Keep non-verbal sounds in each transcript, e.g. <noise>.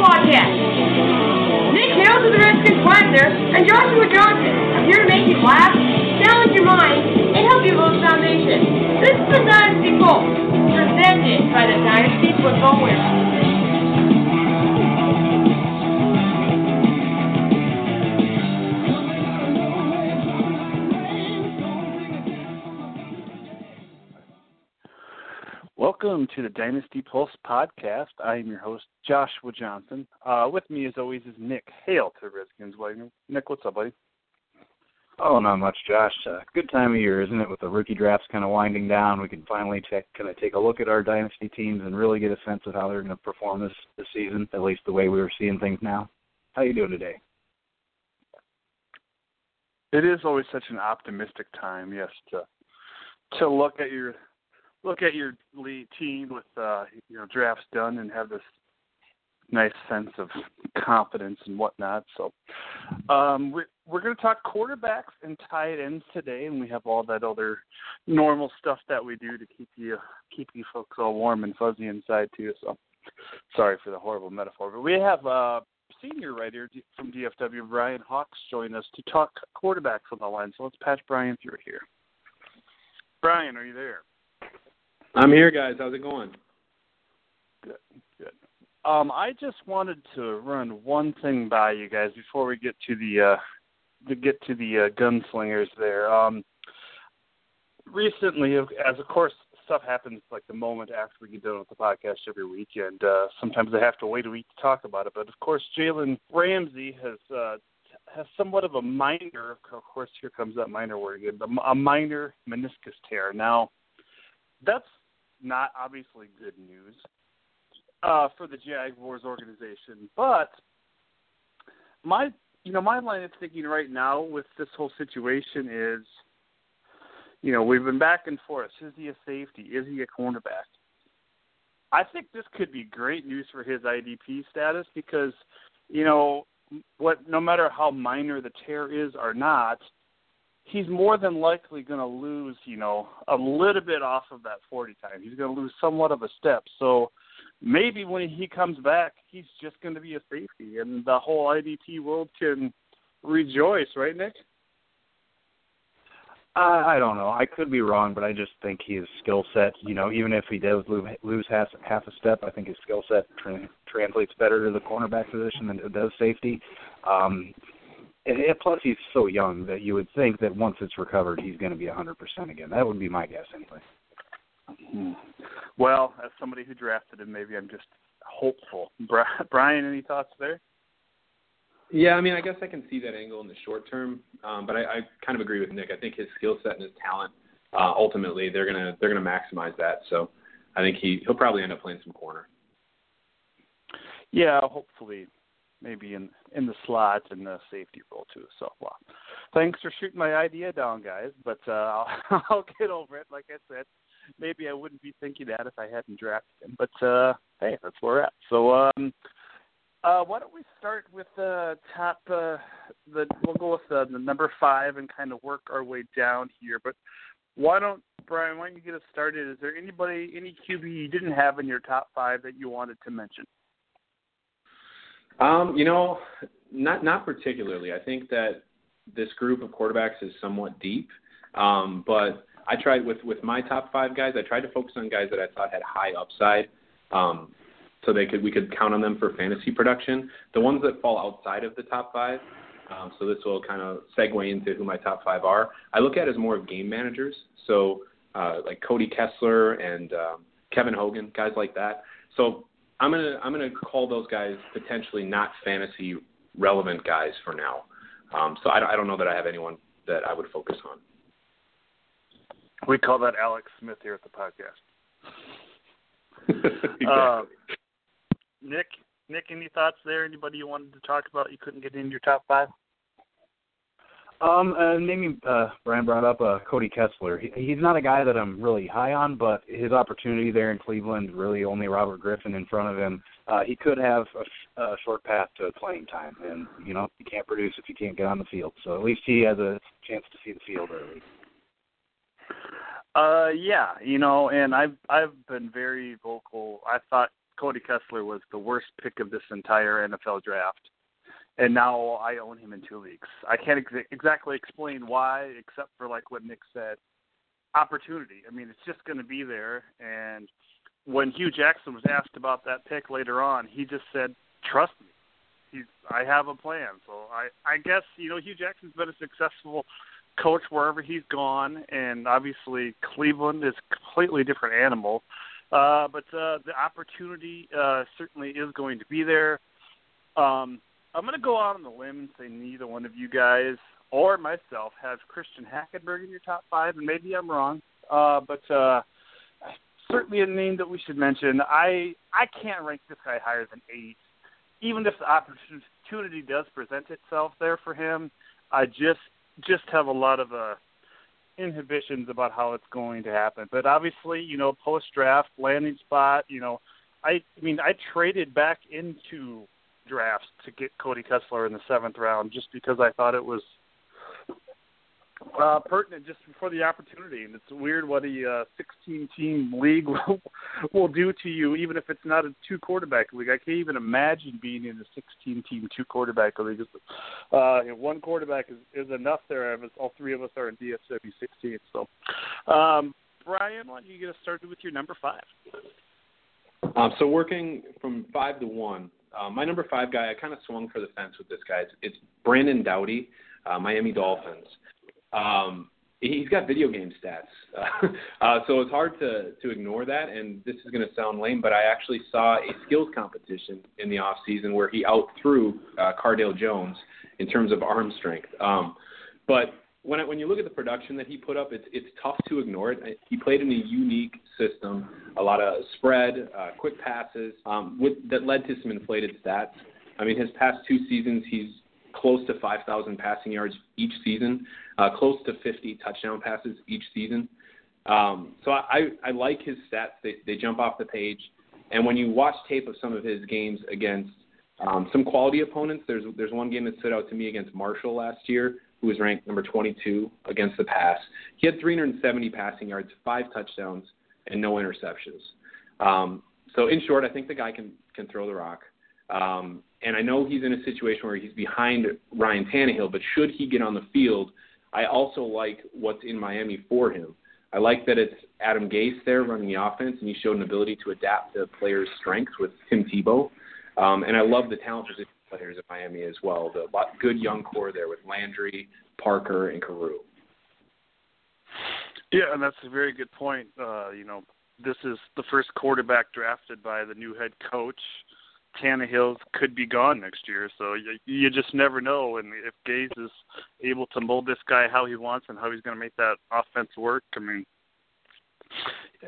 Podcast. Nick Hales of the Redskins Quieter and Joshua Johnson are here to make you laugh, challenge your mind, and help you build a foundation. This is the Dynasty Pulse, presented by the Dynasty Football Warehouse. Welcome to the Dynasty Pulse podcast. I am your host, Joshua Johnson. Uh, with me, as always, is Nick Hale to Redskins. Nick, what's up, buddy? Oh, not much, Josh. Uh, good time of year, isn't it? With the rookie drafts kind of winding down, we can finally take, kind of take a look at our dynasty teams and really get a sense of how they're going to perform this this season. At least the way we were seeing things now. How you doing today? It is always such an optimistic time, yes, to to look at your look at your lead team with uh, you know drafts done and have this nice sense of confidence and whatnot. So um, we're we're going to talk quarterbacks and tight ends today, and we have all that other normal stuff that we do to keep you keep you folks all warm and fuzzy inside too. So sorry for the horrible metaphor, but we have uh, senior writer from DFW Brian Hawks join us to talk quarterbacks on the line. So let's patch Brian through here. Brian, are you there? I'm here, guys. How's it going? Good, good. Um, I just wanted to run one thing by you guys before we get to the uh, to get to the uh, gunslingers there. Um, recently, as of course stuff happens like the moment after we get done with the podcast every week, and uh, sometimes I have to wait a week to talk about it. But of course, Jalen Ramsey has uh, has somewhat of a minor. Of course, here comes that minor word again. A minor meniscus tear. Now, that's not obviously good news uh, for the Jaguars organization, but my you know my line of thinking right now with this whole situation is, you know, we've been back and forth. Is he a safety? Is he a cornerback? I think this could be great news for his IDP status because, you know, what no matter how minor the tear is or not, he's more than likely going to lose, you know, a little bit off of that 40 time. He's going to lose somewhat of a step. So maybe when he comes back, he's just going to be a safety, and the whole IDP world can rejoice, right, Nick? Uh, I don't know. I could be wrong, but I just think his skill set, you know, even if he does lose, lose half, half a step, I think his skill set tra- translates better to the cornerback position than it does safety. Um, and, and plus, he's so young that you would think that once it's recovered, he's going to be 100% again. That would be my guess, anyway. Hmm. Well, as somebody who drafted him, maybe I'm just hopeful. <laughs> Brian, any thoughts there? Yeah, I mean, I guess I can see that angle in the short term, um, but I, I kind of agree with Nick. I think his skill set and his talent, uh, ultimately, they're gonna they're gonna maximize that. So, I think he he'll probably end up playing some corner. Yeah, hopefully, maybe in in the slot and the safety role too. So, well, thanks for shooting my idea down, guys. But uh, <laughs> I'll, I'll get over it. Like I said, maybe I wouldn't be thinking that if I hadn't drafted him. But uh, hey, that's where we're at. So. um uh, why don't we start with the top? Uh, the we'll go with the, the number five and kind of work our way down here. But why don't Brian? Why don't you get us started? Is there anybody, any QB you didn't have in your top five that you wanted to mention? Um, you know, not not particularly. I think that this group of quarterbacks is somewhat deep, um, but I tried with with my top five guys. I tried to focus on guys that I thought had high upside. Um, so they could we could count on them for fantasy production. The ones that fall outside of the top five, um, so this will kind of segue into who my top five are. I look at as more of game managers, so uh, like Cody Kessler and um, Kevin Hogan, guys like that. So I'm gonna I'm gonna call those guys potentially not fantasy relevant guys for now. Um, so I, I don't know that I have anyone that I would focus on. We call that Alex Smith here at the podcast. <laughs> exactly. Uh, Nick, Nick, any thoughts there? Anybody you wanted to talk about you couldn't get into your top five? Um, uh, maybe uh, Brian brought up uh, Cody Kessler. He, he's not a guy that I'm really high on, but his opportunity there in Cleveland, really only Robert Griffin in front of him. Uh, he could have a, a short path to playing time, and you know you can't produce if you can't get on the field. So at least he has a chance to see the field early. Uh, yeah, you know, and I've I've been very vocal. I thought Cody Kessler was the worst pick of this entire NFL draft, and now I own him in two leagues. I can't ex- exactly explain why, except for like what Nick said, opportunity. I mean, it's just going to be there. And when Hugh Jackson was asked about that pick later on, he just said, "Trust me." He's, I have a plan. So I, I guess you know Hugh Jackson's been a successful coach wherever he's gone, and obviously Cleveland is a completely different animal. Uh, but uh, the opportunity uh, certainly is going to be there. Um, I'm going to go out on the limb and say neither one of you guys or myself has Christian Hackenberg in your top five, and maybe I'm wrong, uh, but uh, certainly a name that we should mention. I I can't rank this guy higher than eight, even if the opportunity does present itself there for him. I just just have a lot of uh, inhibitions about how it's going to happen. But obviously, you know, post draft landing spot, you know, I, I mean, I traded back into drafts to get Cody Kessler in the seventh round just because I thought it was uh, pertinent just before the opportunity. And it's weird what a uh, 16 team league <laughs> will, will do to you, even if it's not a two quarterback league. I can't even imagine being in a 16 team two quarterback league. Uh, you know, one quarterback is, is enough there. All three of us are in DFW 16. So, um, Brian, why don't you get us started with your number five? Um, so working from five to one, uh, my number five guy, I kind of swung for the fence with this guy. It's, it's Brandon Doughty, uh, Miami Dolphins. Um, he's got video game stats, uh, <laughs> uh, so it's hard to to ignore that. And this is going to sound lame, but I actually saw a skills competition in the off season where he outthrew uh, Cardale Jones in terms of arm strength. Um, but when it, when you look at the production that he put up, it's it's tough to ignore it. He played in a unique system, a lot of spread, uh, quick passes, um, with, that led to some inflated stats. I mean, his past two seasons, he's close to 5,000 passing yards each season, uh, close to 50 touchdown passes each season. Um, so I, I like his stats. They, they jump off the page. And when you watch tape of some of his games against um, some quality opponents, there's there's one game that stood out to me against Marshall last year, who was ranked number 22 against the pass. He had 370 passing yards, five touchdowns, and no interceptions. Um, so in short, I think the guy can can throw the rock. Um, and I know he's in a situation where he's behind Ryan Tannehill, but should he get on the field, I also like what's in Miami for him. I like that it's Adam Gase there running the offense, and he showed an ability to adapt to players' strengths with Tim Tebow. Um, and I love the talent position players at Miami as well. The good young core there with Landry, Parker, and Carew. Yeah, and that's a very good point. Uh, you know, this is the first quarterback drafted by the new head coach Tannehill could be gone next year, so you, you just never know. And if Gase is able to mold this guy how he wants and how he's going to make that offense work, I mean,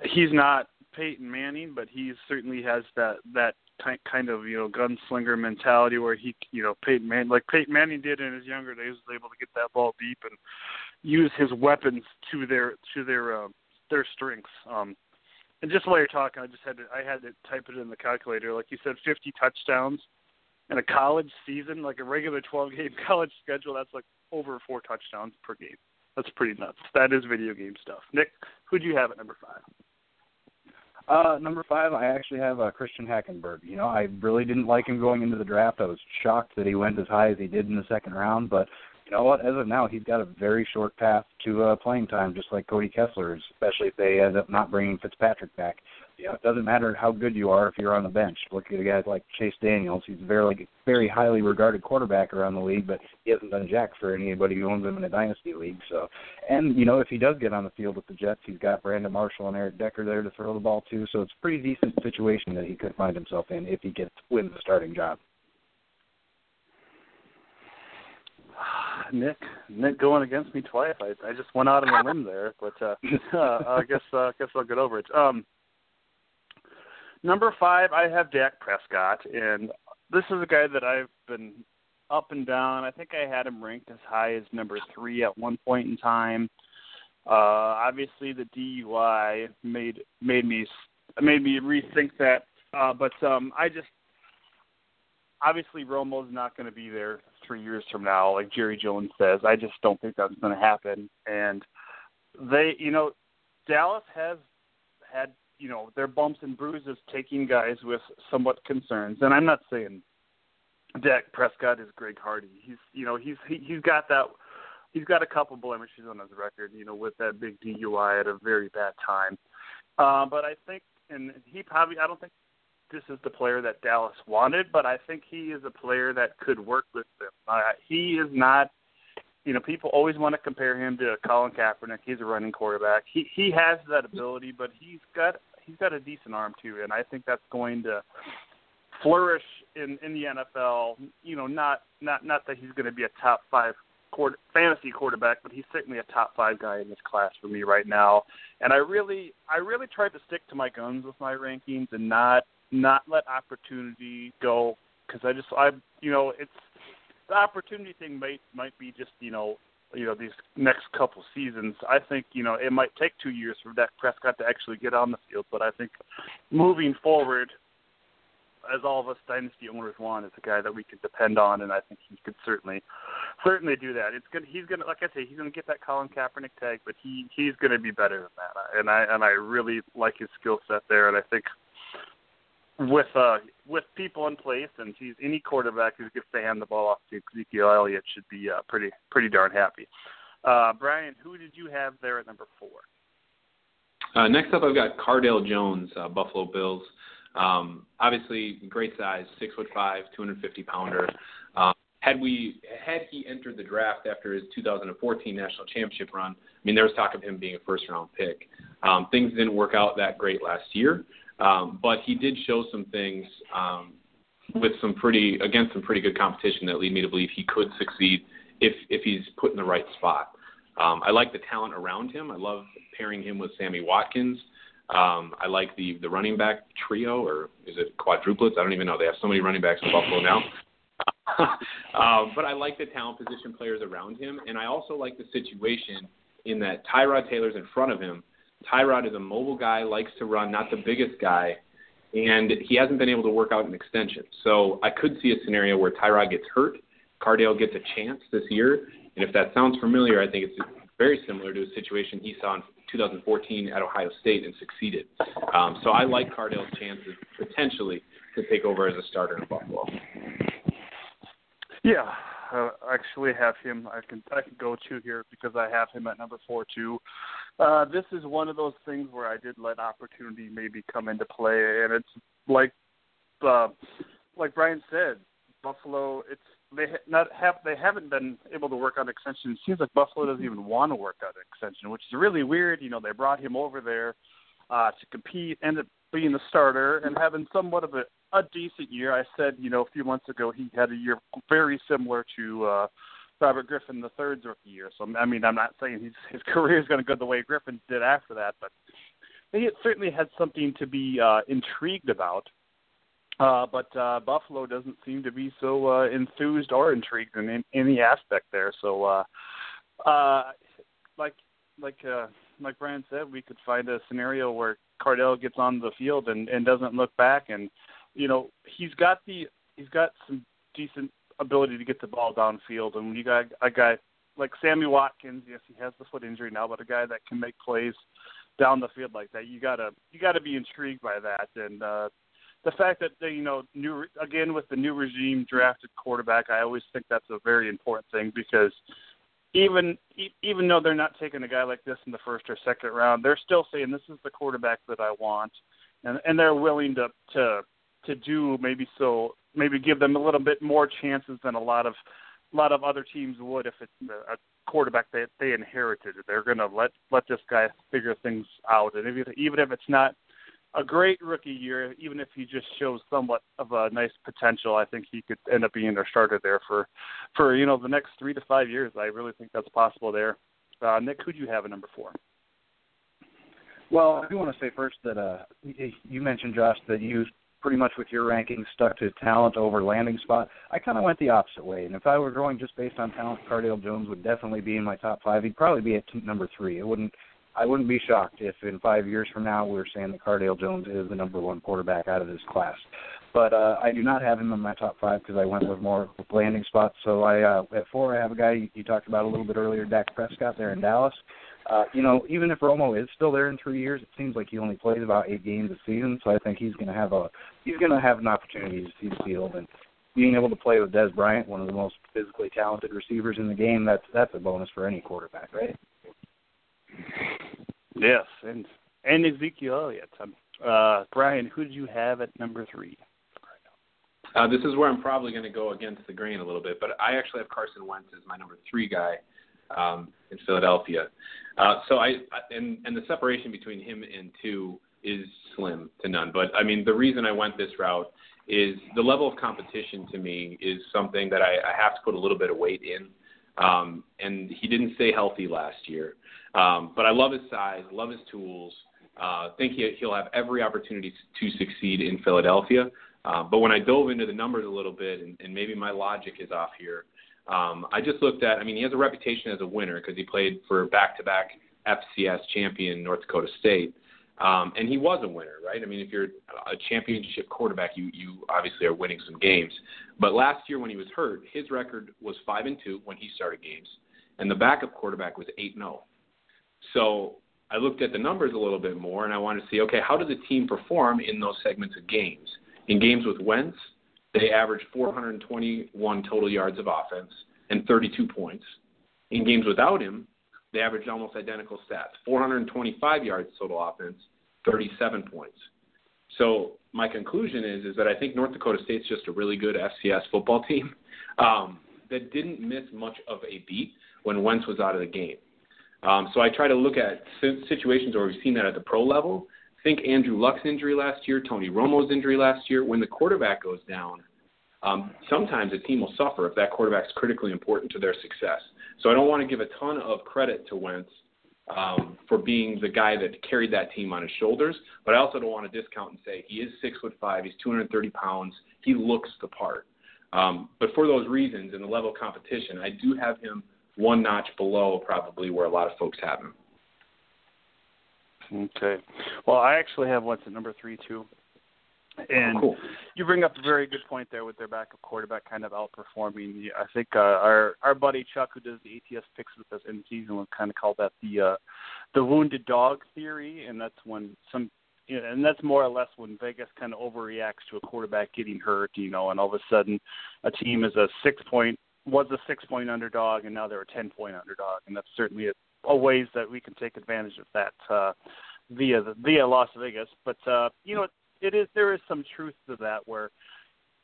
he's not Peyton Manning, but he certainly has that that kind of you know gunslinger mentality where he you know Peyton like Peyton Manning did in his younger days was able to get that ball deep and use his weapons to their to their uh, their strengths. Um, and just while you're talking, I just had to I had to type it in the calculator. Like you said, 50 touchdowns in a college season, like a regular 12 game <laughs> college schedule. That's like over four touchdowns per game. That's pretty nuts. That is video game stuff. Nick, who do you have at number five? Uh, number five, I actually have uh, Christian Hackenberg. You know, I really didn't like him going into the draft. I was shocked that he went as high as he did in the second round, but you know what? As of now, he's got a very short path to uh, playing time, just like Cody Kessler, is, especially if they end up not bringing Fitzpatrick back. You know, it doesn't matter how good you are if you're on the bench. Look at guys like Chase Daniels. He's a very, very highly regarded quarterback around the league, but he hasn't done jack for anybody who owns him in a dynasty league. So, and you know, if he does get on the field with the Jets, he's got Brandon Marshall and Eric Decker there to throw the ball to. So it's a pretty decent situation that he could find himself in if he gets wins the starting job. Nick, Nick going against me twice. I I just went out on a limb <laughs> there, but uh, uh I guess uh, I guess I'll get over it. Um, number five, I have Dak Prescott, and this is a guy that I've been up and down. I think I had him ranked as high as number three at one point in time. Uh, obviously, the DUI made made me made me rethink that. Uh, but um, I just obviously Romo's not going to be there three years from now, like Jerry Jones says. I just don't think that's going to happen. And they, you know, Dallas has had you know their bumps and bruises taking guys with somewhat concerns. And I'm not saying Dak Prescott is Greg Hardy. He's you know he's he, he's got that he's got a couple blemishes on his record. You know with that big DUI at a very bad time. Uh, but I think and he probably I don't think this is the player that Dallas wanted, but I think he is a player that could work with them. Uh, he is not you know, people always want to compare him to Colin Kaepernick. He's a running quarterback. He he has that ability, but he's got he's got a decent arm too, and I think that's going to flourish in in the NFL. You know, not not not that he's going to be a top five quarter, fantasy quarterback, but he's certainly a top five guy in this class for me right now. And I really I really tried to stick to my guns with my rankings and not not let opportunity go because I just I you know it's the opportunity thing might might be just you know you know these next couple seasons. I think you know it might take two years for Dak Prescott to actually get on the field, but I think moving forward, as all of us dynasty owners want, is a guy that we can depend on, and I think he could certainly certainly do that. It's good. He's gonna like I say, he's gonna get that Colin Kaepernick tag, but he he's gonna be better than that, and I and I really like his skill set there, and I think with uh with people in place and he's any quarterback who gets to hand the ball off to Ezekiel Elliott should be uh, pretty pretty darn happy. Uh, Brian, who did you have there at number four? Uh, next up, I've got Cardale Jones, uh, Buffalo Bills. Um, obviously, great size, six foot five, 250 pounder. Um, had we had he entered the draft after his 2014 national championship run, I mean, there was talk of him being a first round pick. Um, things didn't work out that great last year. Um, but he did show some things um, with some pretty against some pretty good competition that lead me to believe he could succeed if if he's put in the right spot. Um, I like the talent around him. I love pairing him with Sammy Watkins. Um, I like the the running back trio, or is it quadruplets? I don't even know. They have so many running backs in Buffalo now. um, <laughs> but I like the talent position players around him, and I also like the situation in that Tyrod Taylor's in front of him, Tyrod is a mobile guy, likes to run, not the biggest guy, and he hasn't been able to work out an extension. So I could see a scenario where Tyrod gets hurt, Cardale gets a chance this year, and if that sounds familiar, I think it's very similar to a situation he saw in 2014 at Ohio State and succeeded. Um, so I like Cardale's chances potentially to take over as a starter in Buffalo. Yeah, uh, actually have him. I can I can go to here because I have him at number four too. Uh, this is one of those things where I did let opportunity maybe come into play, and it's like uh, like Brian said, Buffalo. It's they ha- not have they haven't been able to work on extension. It seems like Buffalo doesn't even want to work on extension, which is really weird. You know, they brought him over there uh, to compete, ended up being the starter and having somewhat of a, a decent year. I said, you know, a few months ago he had a year very similar to uh, Robert Griffin third's rookie year. So I mean, I'm not saying his his <laughs> career is going to go the way Griffin did after that, but he certainly had something to be uh, intrigued about. Uh, but uh, Buffalo doesn't seem to be so uh, enthused or intrigued in, in any aspect there. So, uh, uh, like like uh, like Brian said, we could find a scenario where Cardale gets on the field and, and doesn't look back, and you know he's got the he's got some decent ability to get the ball downfield. And when you got a guy like Sammy Watkins, yes, he has the foot injury now, but a guy that can make plays down the field like that, you gotta you gotta be intrigued by that. And uh, the fact that they, you know, new again with the new regime drafted quarterback, I always think that's a very important thing because even even though they're not taking a guy like this in the first or second round, they're still saying this is the quarterback that I want, and and they're willing to to to do maybe so maybe give them a little bit more chances than a lot of a lot of other teams would if it's a, quarterback that they inherited. They're going to let let this guy figure things out, and if, even if it's not a great rookie year, even if he just shows somewhat of a nice potential, I think he could end up being their starter there for for you know the next three to five years. I really think that's possible there. Uh, Nick, who do you have at number four? Well, I do want to say first that uh, you mentioned Josh that you pretty much with your rankings stuck to talent over landing spot. I kind of went the opposite way, and if I were going just based on talent, Cardale Jones would definitely be in my top five. He'd probably be at number three. It wouldn't. I wouldn't be shocked if in five years from now we are saying that Cardale Jones is the number one quarterback out of this class. But uh, I do not have him in my top five because I went with more landing spots. So I uh, at four I have a guy you talked about a little bit earlier, Dak Prescott there in Dallas. Uh, you know, even if Romo is still there in three years, it seems like he only plays about eight games a season. So I think he's going to have a he's going to have an opportunity to see the field and being able to play with Dez Bryant, one of the most physically talented receivers in the game. That's that's a bonus for any quarterback, right? Yes, and and Ezekiel Elliott. Um, uh, Brian, who did you have at number three? Uh, this is where I'm probably going to go against the grain a little bit, but I actually have Carson Wentz as my number three guy um, in Philadelphia. Uh, so I and and the separation between him and two is slim to none. But I mean, the reason I went this route is the level of competition to me is something that I, I have to put a little bit of weight in. Um, and he didn't stay healthy last year. Um, but I love his size, love his tools. Uh, think he, he'll have every opportunity to succeed in Philadelphia. Uh, but when I dove into the numbers a little bit, and, and maybe my logic is off here, um, I just looked at. I mean, he has a reputation as a winner because he played for back-to-back FCS champion North Dakota State, um, and he was a winner, right? I mean, if you're a championship quarterback, you you obviously are winning some games. But last year when he was hurt, his record was five and two when he started games, and the backup quarterback was eight and zero. Oh. So I looked at the numbers a little bit more, and I wanted to see, okay, how did the team perform in those segments of games? In games with Wentz, they averaged 421 total yards of offense and 32 points. In games without him, they averaged almost identical stats 425 yards total offense, 37 points. So my conclusion is is that I think North Dakota State's just a really good FCS football <laughs> team um, that didn't miss much of a beat when Wentz was out of the game. Um, so I try to look at situations where we've seen that at the pro level. Think Andrew Luck's injury last year, Tony Romo's injury last year. When the quarterback goes down, um, sometimes a team will suffer if that quarterback's critically important to their success. So I don't want to give a ton of credit to Wentz um, for being the guy that carried that team on his shoulders, but I also don't want to discount and say he is six foot five, he's 230 pounds, he looks the part. Um, but for those reasons and the level of competition, I do have him one notch below probably where a lot of folks have him. Okay. Well, I actually have Wentz at number three too. And oh, cool. you bring up a very good point there with their backup quarterback kind of outperforming. I think uh, our our buddy Chuck, who does the ATS picks with us in season, would kind of call that the uh, the wounded dog theory, and that's when some you know, and that's more or less when Vegas kind of overreacts to a quarterback getting hurt, you know, and all of a sudden a team is a six point was a six point underdog and now they're a ten point underdog, and that's certainly a, a ways that we can take advantage of that uh, via the, via Las Vegas. But uh, you know, it is there is some truth to that where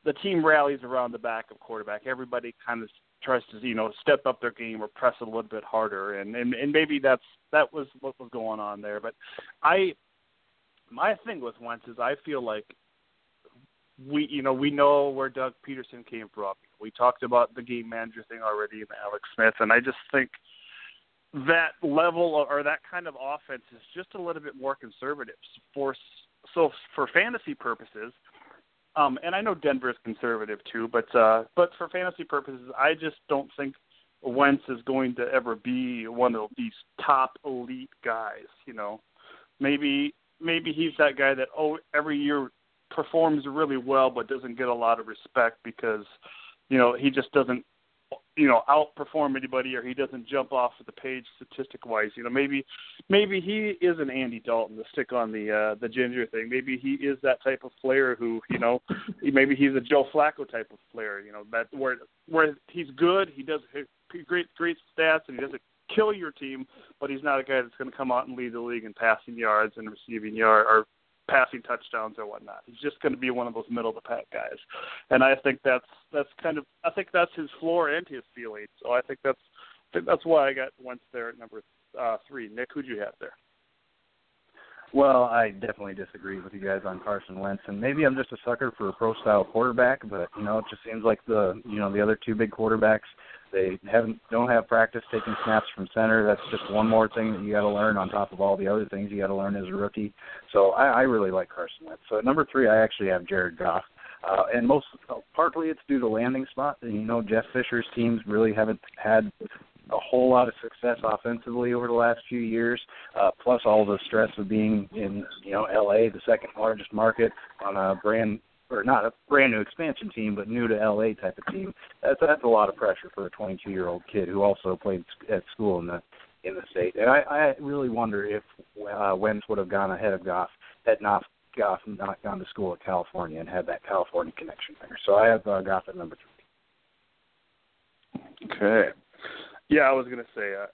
the team rallies around the backup quarterback. Everybody kind of tries to you know step up their game or press a little bit harder, and and, and maybe that's that was what was going on there. But I my thing with Wentz is I feel like we you know we know where Doug Pederson came from. We talked about the game manager thing already and Alex Smith, and I just think that level or that kind of offense is just a little bit more conservative for so for fantasy purposes, um, and I know Denver is conservative too, but uh, but for fantasy purposes, I just don't think Wentz is going to ever be one of these top elite guys. You know, maybe maybe he's that guy that oh every year performs really well but doesn't get a lot of respect because you know he just doesn't you know outperform anybody or he doesn't jump off of the page statistic wise you know maybe maybe he is an Andy Dalton to stick on the uh the ginger thing. Maybe he is that type of player who you know maybe he's a Joe Flacco type of player you know that where where he's good he does great great stats and he doesn't kill your team but he's not a guy that's going to come out and lead the league in passing yards and receiving yard or passing touchdowns or whatnot. He's just going to be one of those middle of the pack guys, and I think that's that's kind of I think that's his floor and his ceiling. So I think that's I think that's why I got Wentz there at number uh, three. Nick, who'd you have there? Well, I definitely disagree with you guys on Carson Wentz, and maybe I'm just a sucker for a pro style quarterback, but you know, it just seems like the you know the other two big quarterbacks they haven't don't have practice taking snaps from center. That's just one more thing that you got to learn on top of all the other things you got to learn as a rookie. So I, I really like Carson Wentz. So at number three, I actually have Jared Goff. Uh, and most partly it's due to landing spot. And you know, Jeff Fisher's teams really haven't had a whole lot of success offensively over the last few years. Uh, plus all the stress of being in you know L.A., the second largest market on a brand or not a brand new expansion team, but new to LA type of team. That's that's a lot of pressure for a 22 year old kid who also played at school in the in the state. And I, I really wonder if uh, Wentz would have gone ahead of Goff had not Goff not gone to school at California and had that California connection there. So I have uh, Goff at number three. Okay. Yeah, I was gonna say uh,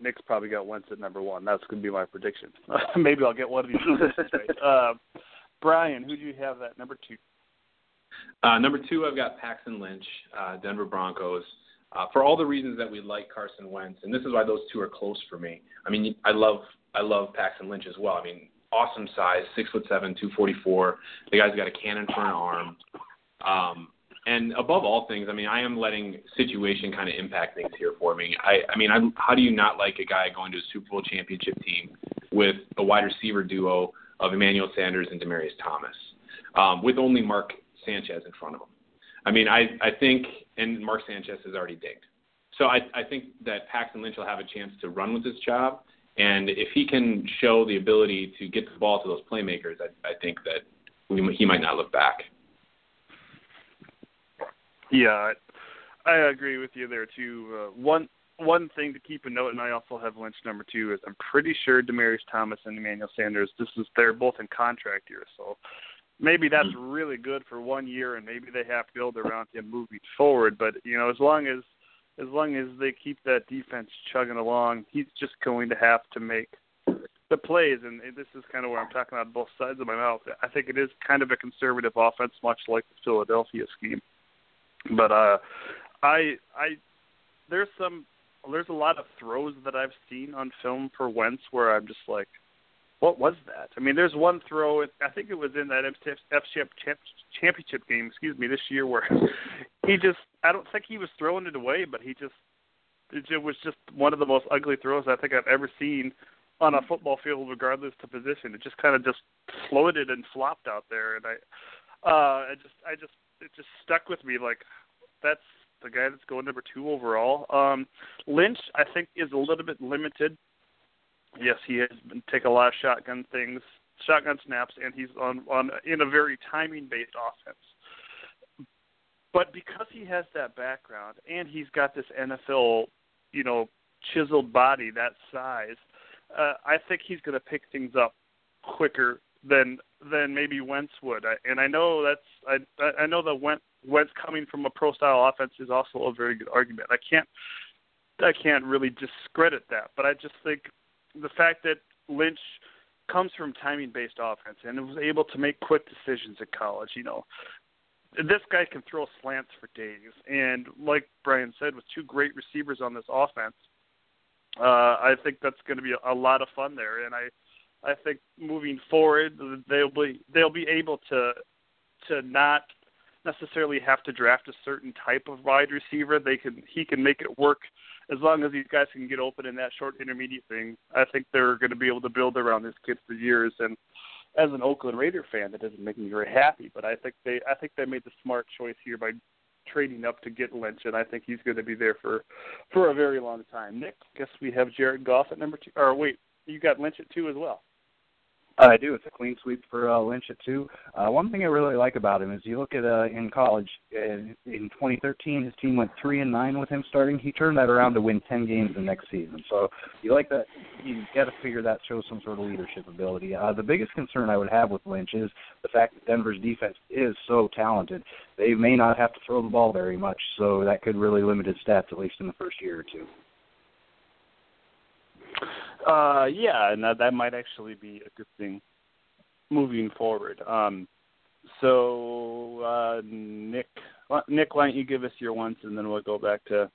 Nick's probably got Wentz at number one. That's gonna be my prediction. <laughs> Maybe I'll get one of these <laughs> right. Uh, Brian, who do you have at number two? Uh, number two, I've got Paxton Lynch, uh, Denver Broncos. Uh, for all the reasons that we like Carson Wentz, and this is why those two are close for me. I mean, I love I love Paxton Lynch as well. I mean, awesome size, six foot seven, two forty four. The guy's got a cannon for an arm. Um, and above all things, I mean, I am letting situation kind of impact things here for me. I, I mean, I'm, how do you not like a guy going to a Super Bowl championship team with a wide receiver duo of Emmanuel Sanders and Demaryius Thomas, um, with only Mark Sanchez in front of him? I mean, I, I think, and Mark Sanchez is already digged. So I, I think that Paxton Lynch will have a chance to run with this job. And if he can show the ability to get the ball to those playmakers, I, I think that we, he might not look back. Yeah, I agree with you there too. Uh, one one thing to keep a note, and I also have Lynch number two, is I'm pretty sure Demaryius Thomas and Emmanuel Sanders. This is they're both in contract years, so maybe that's mm-hmm. really good for one year, and maybe they have to build around him moving forward. But you know, as long as as long as they keep that defense chugging along, he's just going to have to make the plays. And this is kind of where I'm talking about both sides of my mouth. I think it is kind of a conservative offense, much like the Philadelphia scheme. But uh, I I there's some there's a lot of throws that I've seen on film for Wentz where I'm just like, what was that? I mean, there's one throw. I think it was in that FCS championship game, excuse me, this year where <laughs> he just. I don't think he was throwing it away, but he just. It was just one of the most ugly throws I think I've ever seen on a football field, regardless to position. It just kind of just floated and flopped out there, and I, uh, I just, I just, it just stuck with me. Like, that's the guy that's going number two overall. Um, Lynch, I think, is a little bit limited yes, he has been take a lot of shotgun things, shotgun snaps, and he's on on in a very timing based offense. But because he has that background and he's got this NFL, you know, chiseled body that size, uh, I think he's going to pick things up quicker than than maybe Wentz would. I, and I know that's I I know that Wentz, Wentz coming from a pro style offense is also a very good argument. I can't I can't really discredit that, but I just think the fact that Lynch comes from timing based offense and was able to make quick decisions at college, you know. This guy can throw slants for days. And like Brian said, with two great receivers on this offense, uh, I think that's to be a lot of fun there. And I, I think moving forward, they'll be they'll be able to to not necessarily have to draft a certain type of wide receiver. They can he can make it work as long as these guys can get open in that short intermediate thing, I think they're going to be able to build around this kid for years. And as an Oakland Raider fan, that doesn't make me very happy. But I think they, I think they made the smart choice here by trading up to get Lynch, and I think he's going to be there for for a very long time. Nick, guess we have Jared Goff at number two. Or wait, you got Lynch at two as well. I do. It's a clean sweep for uh, Lynch at two. Uh, one thing I really like about him is you look at uh, in college uh, in 2013, his team went three and nine with him starting. He turned that around to win 10 games the next season. So you like that. You got to figure that shows some sort of leadership ability. Uh, the biggest concern I would have with Lynch is the fact that Denver's defense is so talented. They may not have to throw the ball very much, so that could really limit his stats at least in the first year or two. Uh, yeah, and that, that might actually be a good thing moving forward. Um, so, uh, Nick, Nick, why don't you give us your ones, and then we'll go back to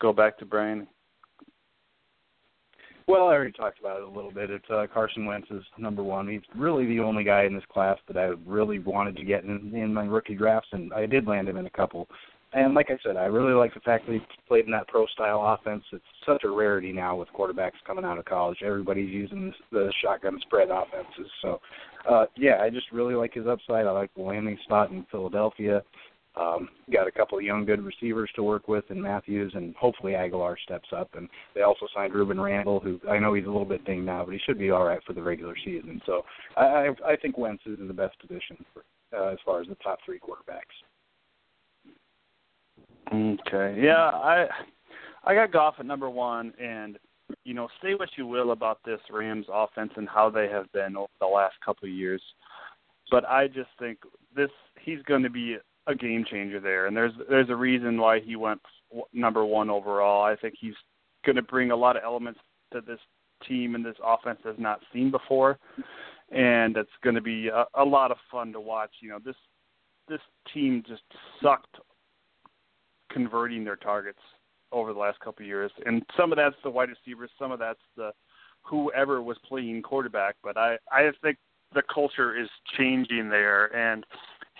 go back to Brian. Well, I already talked about it a little bit. It's uh, Carson Wentz is number one. He's really the only guy in this class that I really wanted to get in, in my rookie drafts, and I did land him in a couple. And like I said, I really like the fact that he played in that pro style offense. It's such a rarity now with quarterbacks coming out of college. Everybody's using the shotgun spread offenses. So, uh, yeah, I just really like his upside. I like the landing spot in Philadelphia. Um, got a couple of young good receivers to work with in Matthews, and hopefully Agholor steps up. And they also signed Rueben Randle, who I know he's a little bit dinged now, but he should be all right for the regular season. So I, I, I think Wentz is in the best position for, uh, as far as the top three quarterbacks. Okay. Yeah, I I got Goff at number one, and you know, say what you will about this Rams offense and how they have been over the last couple of years, but I just think this he's going to be a game changer there, and there's there's a reason why he went number one overall. I think he's going to bring a lot of elements to this team and this offense has not seen before, and it's going to be a, a lot of fun to watch. You know, this this team just sucked converting their targets over the last couple of years, and some of that's the wide receivers, some of that's the whoever was playing quarterback. But I I think the culture is changing there, and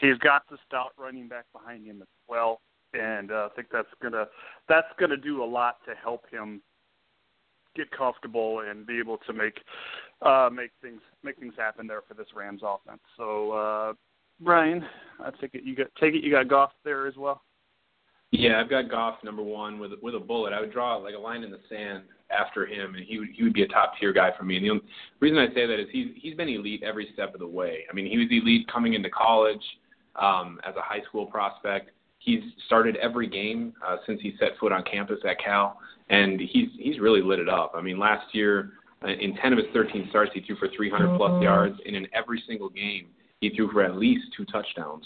he's got the stout running back behind him as well, and uh, I think that's gonna that's gonna do a lot to help him get comfortable and be able to make uh, make things make things happen there for this Rams offense. So, uh, Brian, I take it you got take it you got Goff there as well. Yeah, I've got Goff number one with with a bullet. I would draw like a line in the sand after him, and he would he would be a top tier guy for me. And the only reason I say that is he's he's been elite every step of the way. I mean, he was elite coming into college um, as a high school prospect. He's started every game uh, since he set foot on campus at Cal, and he's he's really lit it up. I mean, last year uh, in 10 of his 13 starts, he threw for 300 plus mm-hmm. yards, and in every single game, he threw for at least two touchdowns.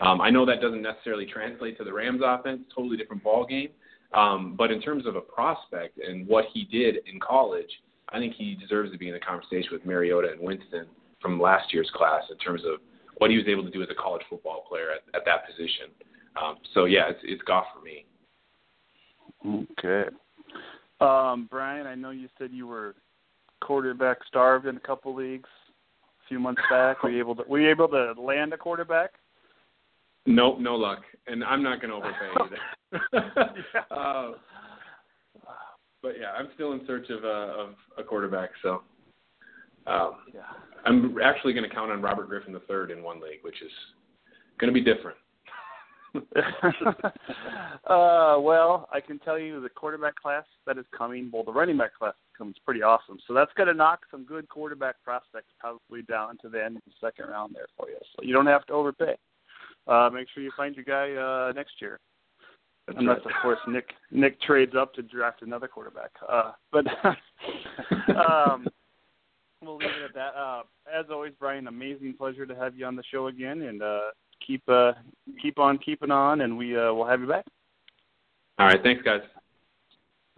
Um, I know that doesn't necessarily translate to the Rams offense, totally different ball game. Um, but in terms of a prospect and what he did in college, I think he deserves to be in the conversation with Mariota and Winston from last year's class in terms of what he was able to do as a college football player at, at that position. Um, so yeah, it's, it's Goff for me. Okay. Um, Brian, I know you said you were quarterback starved in a couple leagues a few months back. Were you able to were you able to land a quarterback? Nope, no luck, and I'm not going to overpay <laughs> either. <laughs> uh, but yeah, I'm still in search of a of a quarterback. So um, yeah. I'm actually going to count on Robert Griffin III in one league, which is going to be different. <laughs> uh, well, I can tell you the quarterback class that is coming, well, the running back class comes pretty awesome. So that's going to knock some good quarterback prospects probably down to the end of the second round there for you. So you don't have to overpay uh, make sure you find your guy uh, next year. That's Unless, right. of course, Nick Nick trades up to draft another quarterback. Uh, but <laughs> um, we'll leave it at that. Uh, as always, Brian, amazing pleasure to have you on the show again, and uh, keep uh, keep on keeping on, and we uh, will have you back. All right, thanks, guys.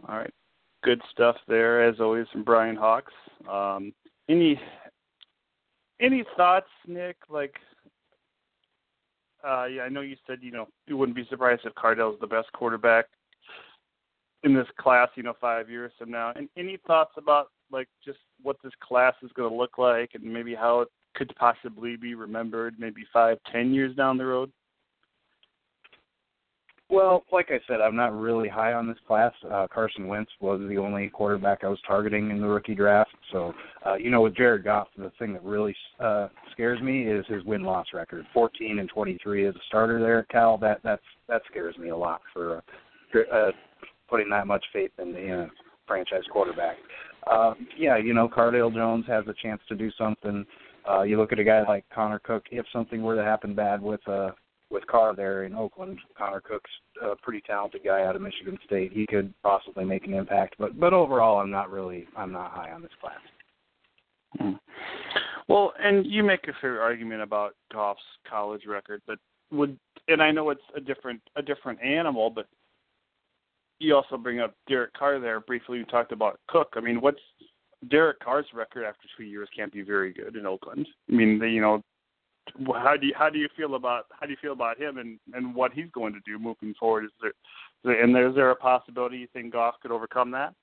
All right, good stuff there, as always, from Brian Hawks. Um, any any thoughts, Nick? Like uh, yeah, I know you said you know you wouldn't be surprised if Cardale's the best quarterback in this class. You know, five years from now. And any thoughts about like just what this class is going to look like, and maybe how it could possibly be remembered, maybe five, ten years down the road? Well, like I said, I'm not really high on this class. Uh, Carson Wentz was the only quarterback I was targeting in the rookie draft. So, uh, you know, with Jared Goff, the thing that really uh, scares me is his win loss record. 14 and 23 as a starter there at Cal. That that's that scares me a lot for uh, uh, putting that much faith in the uh, franchise quarterback. Uh, yeah, you know, Cardale Jones has a chance to do something. Uh, you look at a guy like Connor Cook. If something were to happen bad with uh, with Carr there in Oakland. Connor Cook's a pretty talented guy out of Michigan State. He could possibly make an impact, but but overall, I'm not really I'm not high on this class. Hmm. Well, and you make a fair argument about Goff's college record, but would and I know it's a different a different animal, but you also bring up Derek Carr there briefly. You talked about Cook. I mean, what's Derek Carr's record after two years can't be very good in Oakland. I mean, you know, how do you how do you feel about how do you feel about him and and what he's going to do moving forward? Is there and is there a possibility you think Goff could overcome that?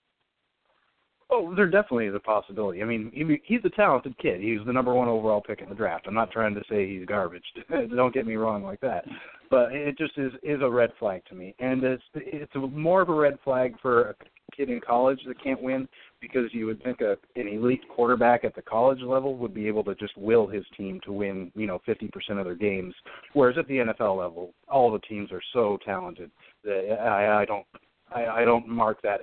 Oh, there definitely is a possibility. I mean, he, he's a talented kid. He's the number one overall pick in the draft. I'm not trying to say he's garbage. <laughs> Don't get me wrong like that. But it just is is a red flag to me, and it's it's more of a red flag for a kid in college that can't win because you would think a, an elite quarterback at the college level would be able to just will his team to win, you know, 50% of their games. Whereas at the NFL level, all the teams are so talented that I, I don't I, I don't mark that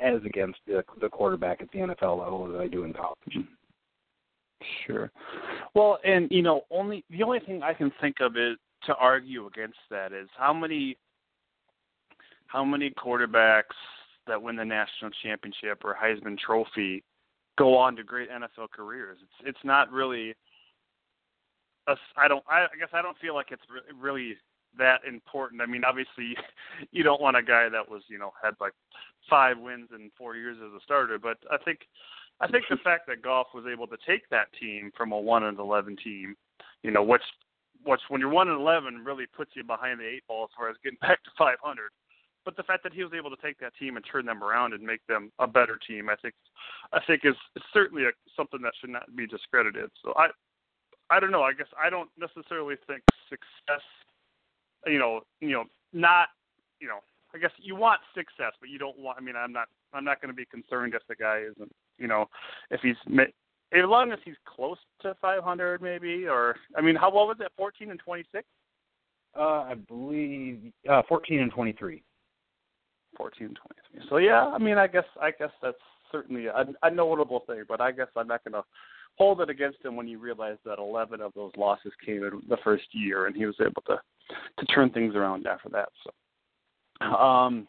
as against the, the quarterback at the NFL level as I do in college. Sure. Well, and you know, only the only thing I can think of is to argue against that is how many how many quarterbacks that win the national championship or Heisman Trophy go on to great NFL careers. It's it's not really. A, I don't. I, I guess I don't feel like it's re- really that important. I mean, obviously, <laughs> you don't want a guy that was you know had like five wins in four years as a starter, but I think I think the fact that Goff was able to take that team from a one and eleven team, you know, which which when you're one and eleven really puts you behind the eight ball as far as getting <laughs> back to five hundred. But the fact that he was able to take that team and turn them around and make them a better team, I think, I think is, certainly a, something that should not be discredited. So I, I don't know. I guess I don't necessarily think success, you know, you know, not, you know, I guess you want success, but you don't want. I mean, I'm not. I'm not going to be concerned if the guy isn't. You know, if he's as long as he's close to 500, maybe. Or I mean, how what was it? 14 and 26. Uh, I believe uh, 14 and 23. 14 and 23. So yeah, I mean, I guess I guess that's certainly a, a notable thing. But I guess I'm not going to hold it against him when you realize that 11 of those losses came in the first year, and he was able to to turn things around after that. So. Um,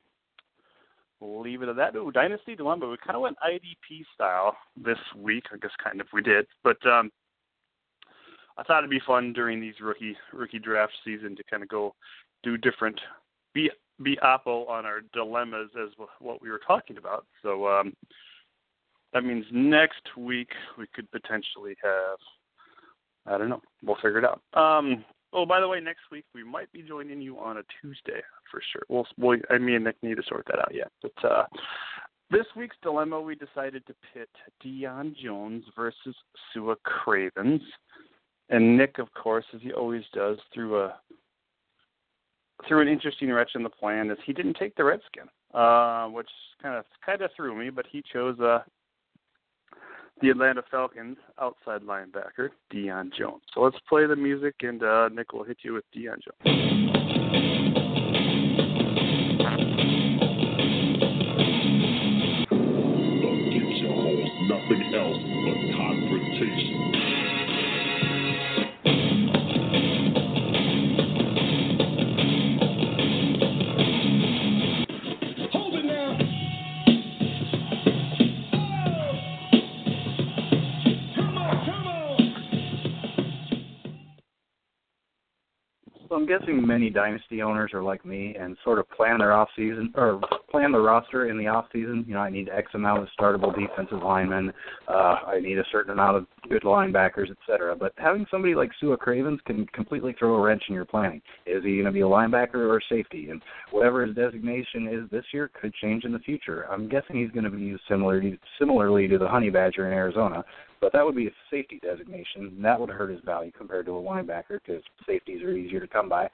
we'll leave it at that. Ooh, Dynasty Dilemma. We kind of went IDP style this week. I guess kind of we did, but um, I thought it'd be fun during these rookie rookie draft season to kind of go do different, be be oppo on our dilemmas as what we were talking about. So um, that means next week we could potentially have. I don't know. We'll figure it out. Um, Oh, by the way, next week we might be joining you on a Tuesday for sure. We'll, we'll I me and Nick need to sort that out yet. But uh, this week's dilemma, we decided to pit Deion Jones versus Sua Cravens, and Nick, of course, as he always does, through a through an interesting wretch in the plan, is he didn't take the Redskin, uh, which kind of kind of threw me, but he chose uh, the Atlanta Falcons outside linebacker, Deion Jones. So let's play the music, and uh, Nick will hit you with Deion Jones. Guessing many dynasty owners are like me and sort of plan their off season or plan the roster in the off season. You know, I need X amount of startable defensive linemen. Uh, I need a certain amount of good linebackers, etc. But having somebody like Sua Cravens can completely throw a wrench in your planning. Is he going to be a linebacker or safety? And whatever his designation is this year could change in the future. I'm guessing he's going to be used similarly similarly to the Honey Badger in Arizona, but that would be a safety designation. and That would hurt his value compared to a linebacker because safeties are easier to come by.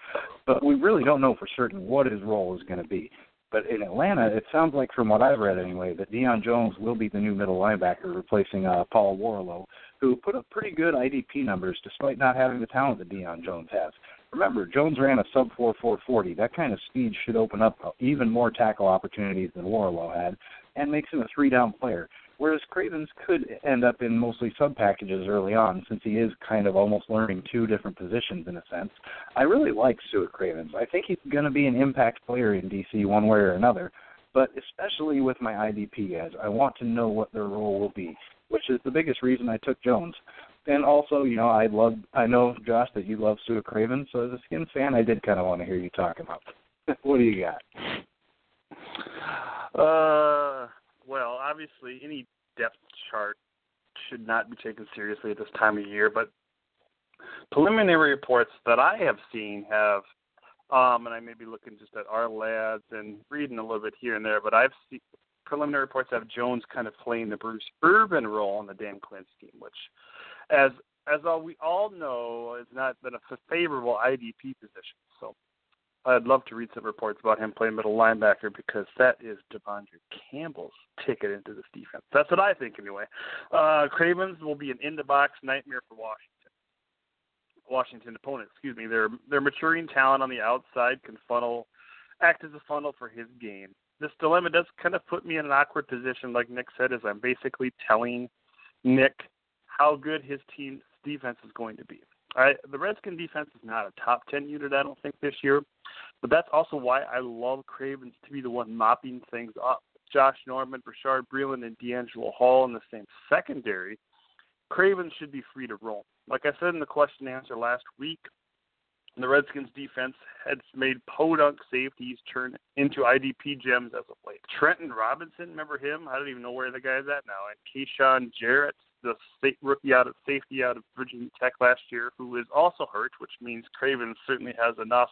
But we really don't know for certain what his role is going to be. But in Atlanta, it sounds like, from what I've read anyway, that Deion Jones will be the new middle linebacker, replacing uh, Paul Worrilow, who put up pretty good IDP numbers despite not having the talent that Deion Jones has. Remember, Jones ran a sub 4 440. That kind of speed should open up even more tackle opportunities than Worrilow had, and makes him a three down player whereas Cravens could end up in mostly sub packages early on since he is kind of almost learning two different positions in a sense. I really like Sua Cravens. I think he's going to be an impact player in DC one way or another, but especially with my IDP guys, I want to know what their role will be, which is the biggest reason I took Jones. And also, you know, I love, I know, Josh, that you love Sua Cravens, so as a Skins fan, I did kind of want to hear you talk about <laughs> what do you got? Uh, well, obviously, any depth chart should not be taken seriously at this time of year, but preliminary reports that I have seen have, um, and I may be looking just at Ourlads and reading a little bit here and there, but I've seen preliminary reports have Jones kind of playing the Bruce Irvin role in the Dan Quinn scheme, which, as as all we all know, has not been a favorable IDP position. So I'd love to read some reports about him playing middle linebacker because that is De'Vondre Campbell's ticket into this defense. That's what I think anyway. Uh, Cravens will be an in the box nightmare for Washington. Washington opponent, excuse me. Their their maturing talent on the outside can funnel act as a funnel for his game. This dilemma does kind of put me in an awkward position, like Nick said, as I'm basically telling Nick how good his team's defense is going to be. I, the Redskin defense is not a top 10 unit, I don't think, this year. But that's also why I love Cravens to be the one mopping things up. Josh Norman, Bashaud Breeland, and DeAngelo Hall in the same secondary, Cravens should be free to roam. Like I said in the question and answer last week, the Redskins defense has made podunk safeties turn into IDP gems as of late. Trenton Robinson, remember him? I don't even know where the guy's at now. And Kyshoen Jarrett, the rookie out of safety out of Virginia Tech last year, who is also hurt, which means Craven certainly has enough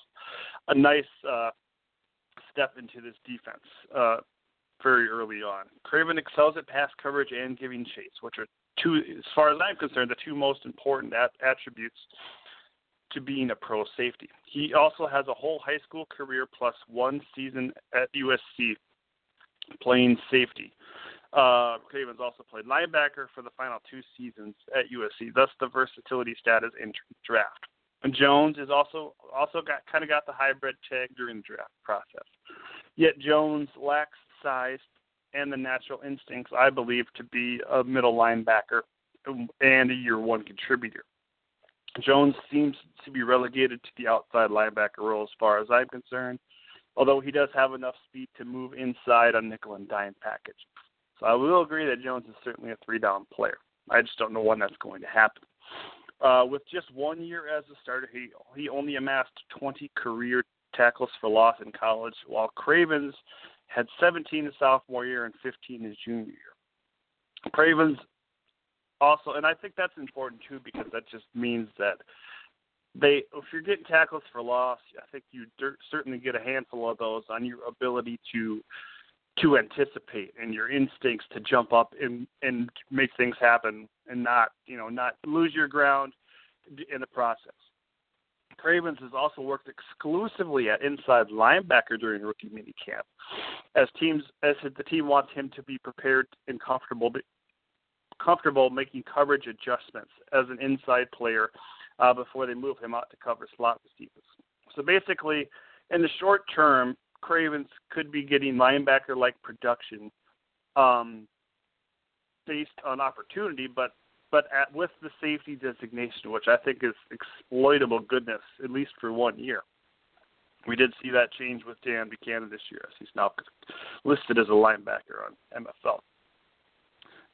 a nice uh, step into this defense uh, very early on. Craven excels at pass coverage and giving chase, which are two, as far as I'm concerned, the two most important at- attributes to being a pro safety. He also has a whole high school career plus one season at USC playing safety. Uh, Cravens also played linebacker for the final two seasons at USC, thus the versatility status in draft. And Jones is also also got kind of got the hybrid tag during the draft process. Yet Jones lacks size and the natural instincts, I believe, to be a middle linebacker and a year one contributor. Jones seems to be relegated to the outside linebacker role as far as I'm concerned, although he does have enough speed to move inside on nickel and dime package. So I will agree that Jones is certainly a three down player. I just don't know when that's going to happen. Uh, with just one year as a starter, he he only amassed 20 career tackles for loss in college, while Cravens had 17 his sophomore year and 15 his junior year. Cravens also, and I think that's important too because that just means that they, if you're getting tackles for loss, I think you certainly get a handful of those on your ability to to anticipate and your instincts to jump up and and make things happen and not you know not lose your ground in the process. Cravens has also worked exclusively at inside linebacker during rookie minicamp, as teams as the team wants him to be prepared and comfortable comfortable making coverage adjustments as an inside player uh, before they move him out to cover slot receivers. So basically, in the short term, Cravens could be getting linebacker like production um, based on opportunity, but but at, with the safety designation, which I think is exploitable goodness, at least for one year. We did see that change with Deone Bucannon this year, as he's now listed as a linebacker on MFL.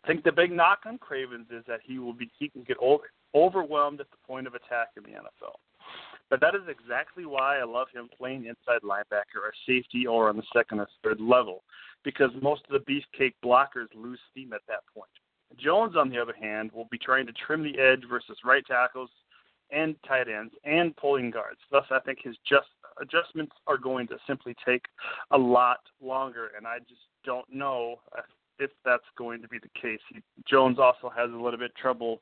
I think the big knock on Cravens is that he will be he can get over, overwhelmed at the point of attack in the NFL. But that is exactly why I love him playing inside linebacker or safety or on the second or third level, because most of the beefcake blockers lose steam at that point. Jones, on the other hand, will be trying to trim the edge versus right tackles and tight ends and pulling guards. Thus, I think his just adjustments are going to simply take a lot longer, and I just don't know if that's going to be the case. He, Jones also has a little bit trouble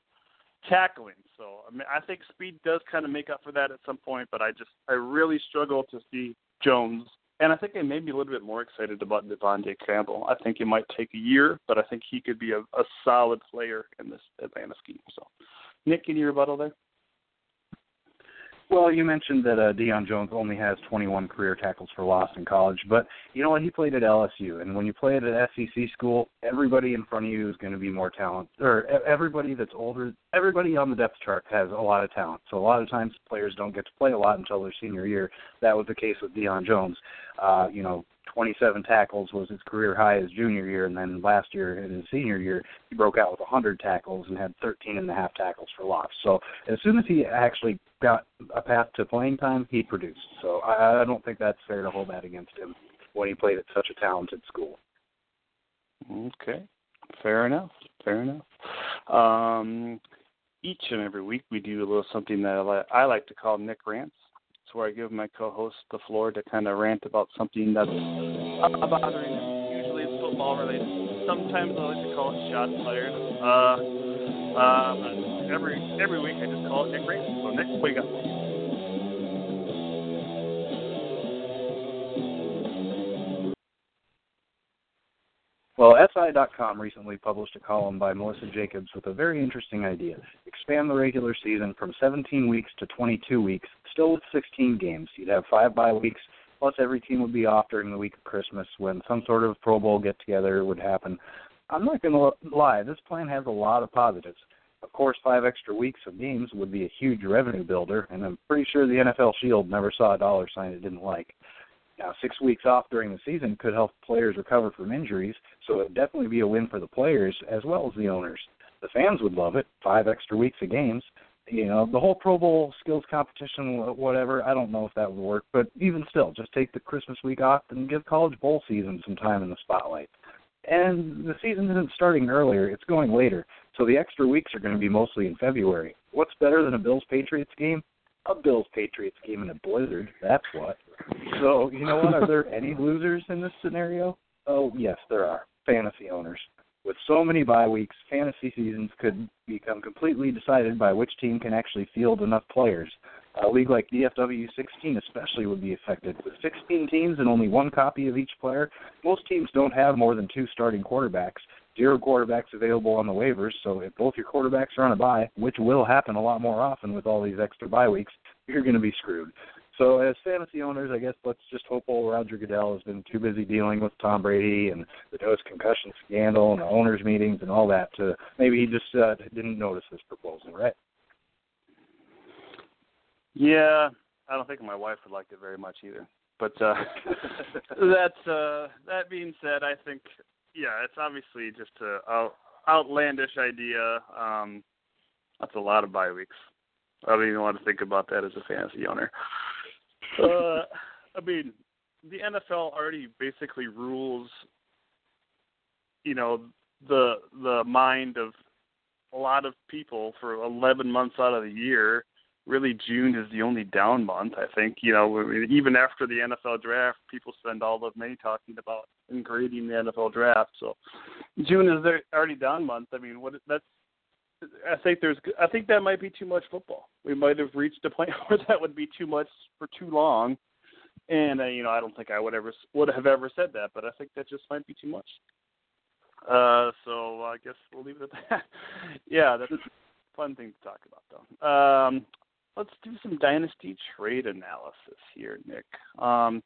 tackling, so I mean, I think speed does kind of make up for that at some point. But I just I really struggle to see Jones and I think I may be a little bit more excited about De'Vondre Campbell. I think it might take a year, but I think he could be a, a solid player in this Atlanta scheme. So, Nick, any rebuttal there? Well, you mentioned that uh, Deion Jones only has 21 career tackles for loss in college, but you know what? He played at LSU, and when you play at an SEC school, everybody in front of you is going to be more talented, or everybody that's older, everybody on the depth chart has a lot of talent. So a lot of times players don't get to play a lot until their senior year. That was the case with Deion Jones. Uh, you know, 27 tackles was his career high his junior year, and then last year in his senior year, he broke out with 100 tackles and had 13 and a half tackles for loss. So as soon as he actually got a path to playing time, he produced. So I, I don't think that's fair to hold that against him when he played at such a talented school. Okay, fair enough. Fair enough. Um, each and every week we do a little something that I like to call Nick Rants It's where I give my co-host the floor to kind of rant about something that's bothering him. Usually it's football related. Sometimes I like to call it shots fired. Uh, uh, every every week I just call it Nick Rant. So Nick, what you got? Well, SI.com recently published a column by Melissa Jacobs with a very interesting idea. Expand the regular season from 17 weeks to 22 weeks, still with 16 games. You'd have five bye weeks, plus every team would be off during the week of Christmas when some sort of Pro Bowl get together would happen. I'm not going to lie, this plan has a lot of positives. Of course, five extra weeks of games would be a huge revenue builder, and I'm pretty sure the NFL Shield never saw a dollar sign it didn't like. Now, six weeks off during the season could help players recover from injuries, so it would definitely be a win for the players as well as the owners. The fans would love it. Five extra weeks of games. You know, the whole Pro Bowl skills competition, whatever. I don't know if that would work, but even still, just take the Christmas week off and give college bowl season some time in the spotlight. And the season isn't starting earlier; it's going later. So the extra weeks are going to be mostly in February. What's better than a Bills Patriots game? A Bills Patriots game in a blizzard. That's what. So you know what? Are there any losers in this scenario? Oh yes, there are. Fantasy owners. With so many bye weeks, fantasy seasons could become completely decided by which team can actually field enough players. A league like DFW 16 especially would be affected. With 16 teams and only one copy of each player, most teams don't have more than two starting quarterbacks. Zero quarterbacks available on the waivers, so if both your quarterbacks are on a bye, which will happen a lot more often with all these extra bye weeks, you're going to be screwed. So as fantasy owners, I guess let's just hope old Roger Goodell has been too busy dealing with Tom Brady and the nose concussion scandal and the owners meetings and all that to maybe he just uh, didn't notice this proposal, right? Yeah, I don't think my wife would like it very much either. But uh <laughs> that uh that being said, I think yeah, it's obviously just a out, outlandish idea. Um that's a lot of bye weeks. I don't even want to think about that as a fantasy owner. Uh, <laughs> I mean, the NFL already basically rules, you know, the the mind of a lot of people for 11 months out of the year. Really, June is the only down month. I think you know, even after the NFL draft, people spend all of May talking about and grading the NFL draft. So, June is their already down month. I mean, what that's I think there's I think that might be too much football. We might have reached a point <laughs> where that would be too much for too long. And uh, you know, I don't think I would ever would have ever said that, but I think that just might be too much. Uh, so I guess we'll leave it at <laughs> that. yeah, that's a fun thing to talk about, though. Um, let's do some dynasty trade analysis here, Nick. Um,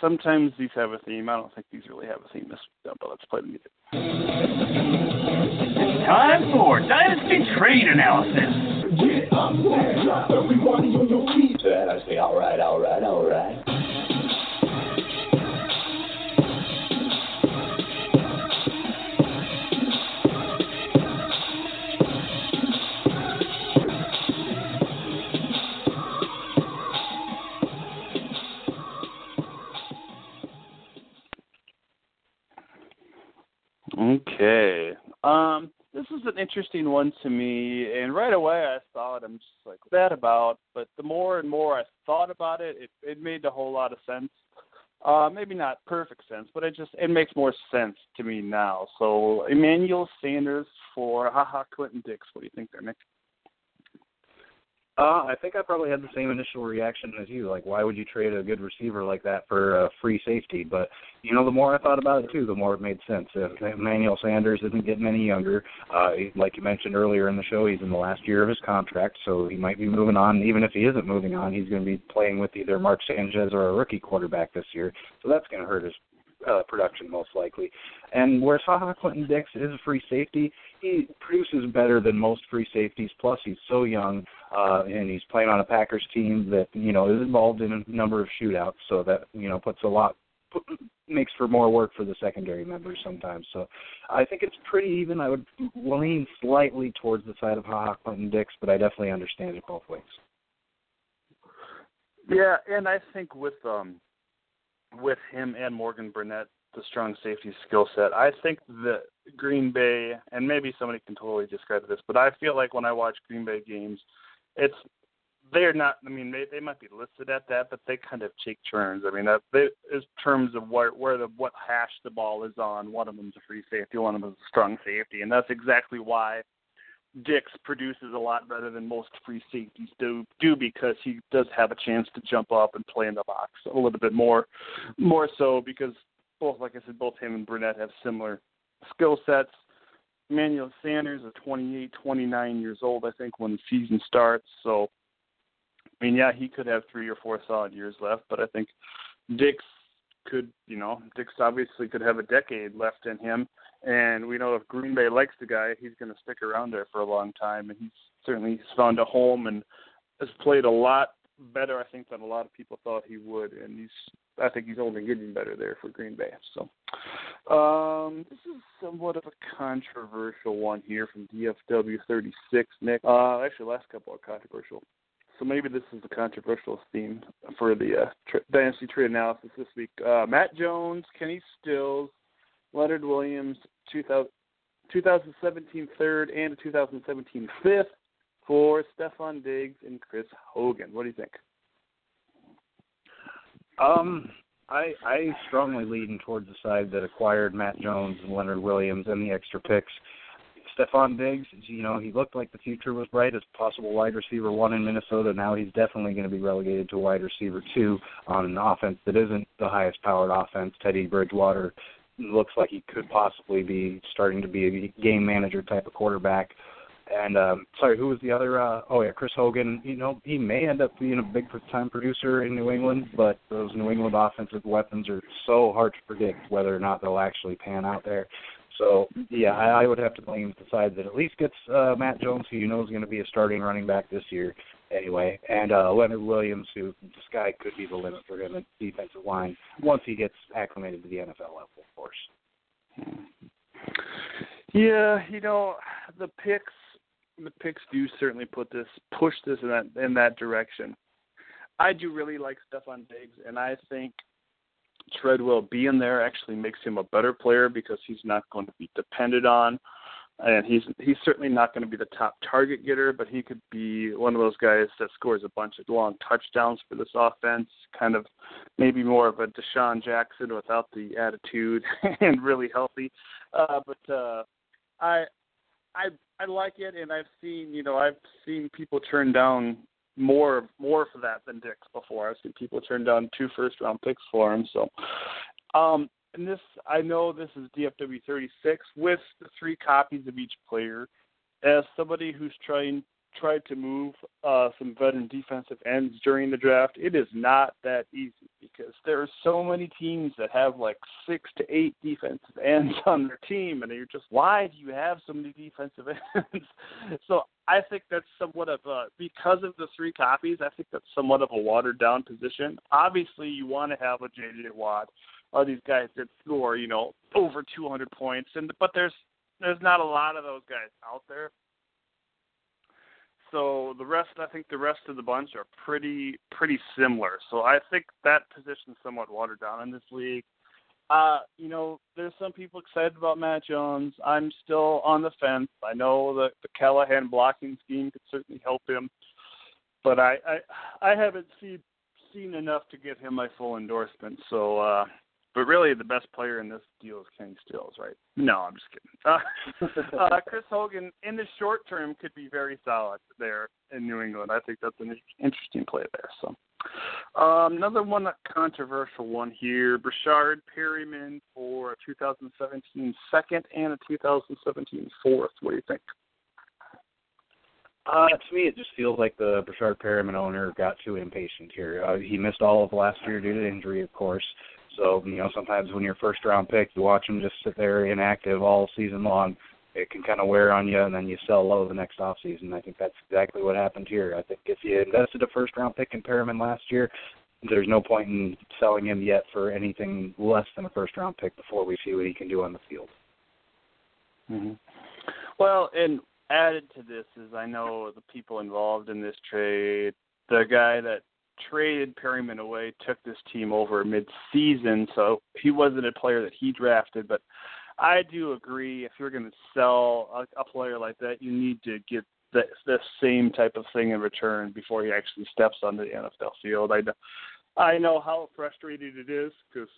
sometimes these have a theme. I don't think these really have a theme this but let's play the music. Time for Dynasty Trade Analysis. Get up, drop everybody on your feet. And I say, all right, all right, all right. Okay. Um, this is an interesting one to me, and right away I it. I'm just like that about, but the more and more I thought about it, it it made a whole lot of sense. Uh, maybe not perfect sense, but it just it makes more sense to me now. So Emmanuel Sanders for Ha Ha Clinton Dix. What do you think there, Nick? Uh, I think I probably had the same initial reaction as you. Like, why would you trade a good receiver like that for a free safety? But you know, the more I thought about it too, the more it made sense. If Emmanuel Sanders isn't getting any younger, uh, like you mentioned earlier in the show, he's in the last year of his contract, so he might be moving on. Even if he isn't moving on, he's going to be playing with either Mark Sanchez or a rookie quarterback this year. So that's going to hurt his uh, production most likely. And where Ha Ha Clinton Dix is a free safety, he produces better than most free safeties. Plus, he's so young, uh, and he's playing on a Packers team that you know is involved in a number of shootouts. So that you know puts a lot put, makes for more work for the secondary members sometimes. So I think it's pretty even. I would lean slightly towards the side of Ha Clinton Dix, but I definitely understand it both ways. Yeah, and I think with um with him and Morgan Burnett, the strong safety skill set. I think that Green Bay, and maybe somebody can totally discredit this, but I feel like when I watch Green Bay games, it's they're not. I mean, they they might be listed at that, but they kind of take turns. I mean, that they, in terms of where where the what hash the ball is on. One of them's a free safety, one of them's a strong safety, and that's exactly why Dix produces a lot better than most free safeties do do because he does have a chance to jump up and play in the box a little bit more more so because both like I said both him and Burnett have similar skill sets. Manuel Sanders is 28, 29 years old I think when the season starts. So I mean yeah, he could have 3 or 4 solid years left, but I think Dix could, you know, Dix obviously could have a decade left in him and we know if Green Bay likes the guy, he's going to stick around there for a long time. And he's certainly found a home and has played a lot better, I think, than a lot of people thought he would, and he's I think he's only getting better there for Green Bay. So um, this is somewhat of a controversial one here from DFW 36, Nick. Uh, actually, last couple are controversial. So maybe this is the controversial theme for the uh, tra- dynasty trade analysis this week. Uh, Matt Jones, Kenny Stills, Leonard Williams, 2000, 2017 third and 2017 fifth for Stefon Diggs and Chris Hogan. What do you think? Um, I I strongly lean towards the side that acquired Matt Jones and Leonard Williams and the extra picks. Stefon Diggs, you know, he looked like the future was bright as possible wide receiver one in Minnesota. Now he's definitely going to be relegated to wide receiver two on an offense that isn't the highest powered offense. Teddy Bridgewater looks like he could possibly be starting to be a game manager type of quarterback. And um sorry, who was the other uh oh yeah, Chris Hogan, you know, he may end up being a big time producer in New England, but those New England offensive weapons are so hard to predict whether or not they'll actually pan out there. So yeah, I, I would have to lean the side that at least gets uh Matt Jones, who you know is going to be a starting running back this year anyway, and uh Leonard Williams, who this guy could be the limit for him at defensive line once he gets acclimated to the NFL level, of course. Yeah, you know, the picks the picks do certainly put this push this in that in that direction. I do really like Stefon Diggs, and I think Treadwell being there actually makes him a better player because he's not going to be depended on, and he's he's certainly not going to be the top target getter, but he could be one of those guys that scores a bunch of long touchdowns for this offense. Kind of maybe more of a DeSean Jackson without the attitude <laughs> and really healthy. Uh, but uh, I I I like it, and I've seen you know I've seen people turn down more more for that than Dix before. I've seen people turn down two first round picks for him. So, um, and this I know this is DFW 36 with the three copies of each player. As somebody who's trying tried to move uh, some veteran defensive ends during the draft, it is not that easy because there are so many teams that have like six to eight defensive <laughs> ends on their team, and you're just, why do you have so many defensive <laughs> ends? so I think that's somewhat of a, because of the three copies, I think that's somewhat of a watered down position. Obviously, you want to have a J.J. Watt or these guys that score, you know, over 200 points, and but there's there's not a lot of those guys out there so the rest, I think the rest of the bunch are pretty pretty similar. So I think that position's somewhat watered down in this league. Uh, you know, there's some people excited about Matt Jones. I'm still on the fence. I know that the Callahan blocking scheme could certainly help him, but I I, I haven't seen seen enough to give him my full endorsement. So uh, but really, the best player in this deal is Kenny Stills, right? No, I'm just kidding. Uh, <laughs> uh, Chris Hogan, in the short term, could be very solid there in New England. I think that's an interesting play there. So, um, another one, a controversial one here: Breshad Perriman for a 2017 second and a 2017 fourth. What do you think? Uh, to me, it just feels like the Breshad Perriman owner got too impatient here. Uh, he missed all of last year due to injury, of course. So, you know, sometimes when you're first round pick, you watch them just sit there inactive all season long. It can kind of wear on you, and then you sell low the next off season. I think that's exactly what happened here. I think if you invested a first round pick in Perriman last year, there's no point in selling him yet for anything less than a first round pick before we see what he can do on the field. Mm-hmm. Well, and added to this is I know the people involved in this trade, the guy that traded Perriman away, took this team over mid-season, so he wasn't a player that he drafted. But I do agree, if you're going to sell a, a player like that, you need to get the, the same type of thing in return before he actually steps onto the NFL field. I, I know how frustrated it is because,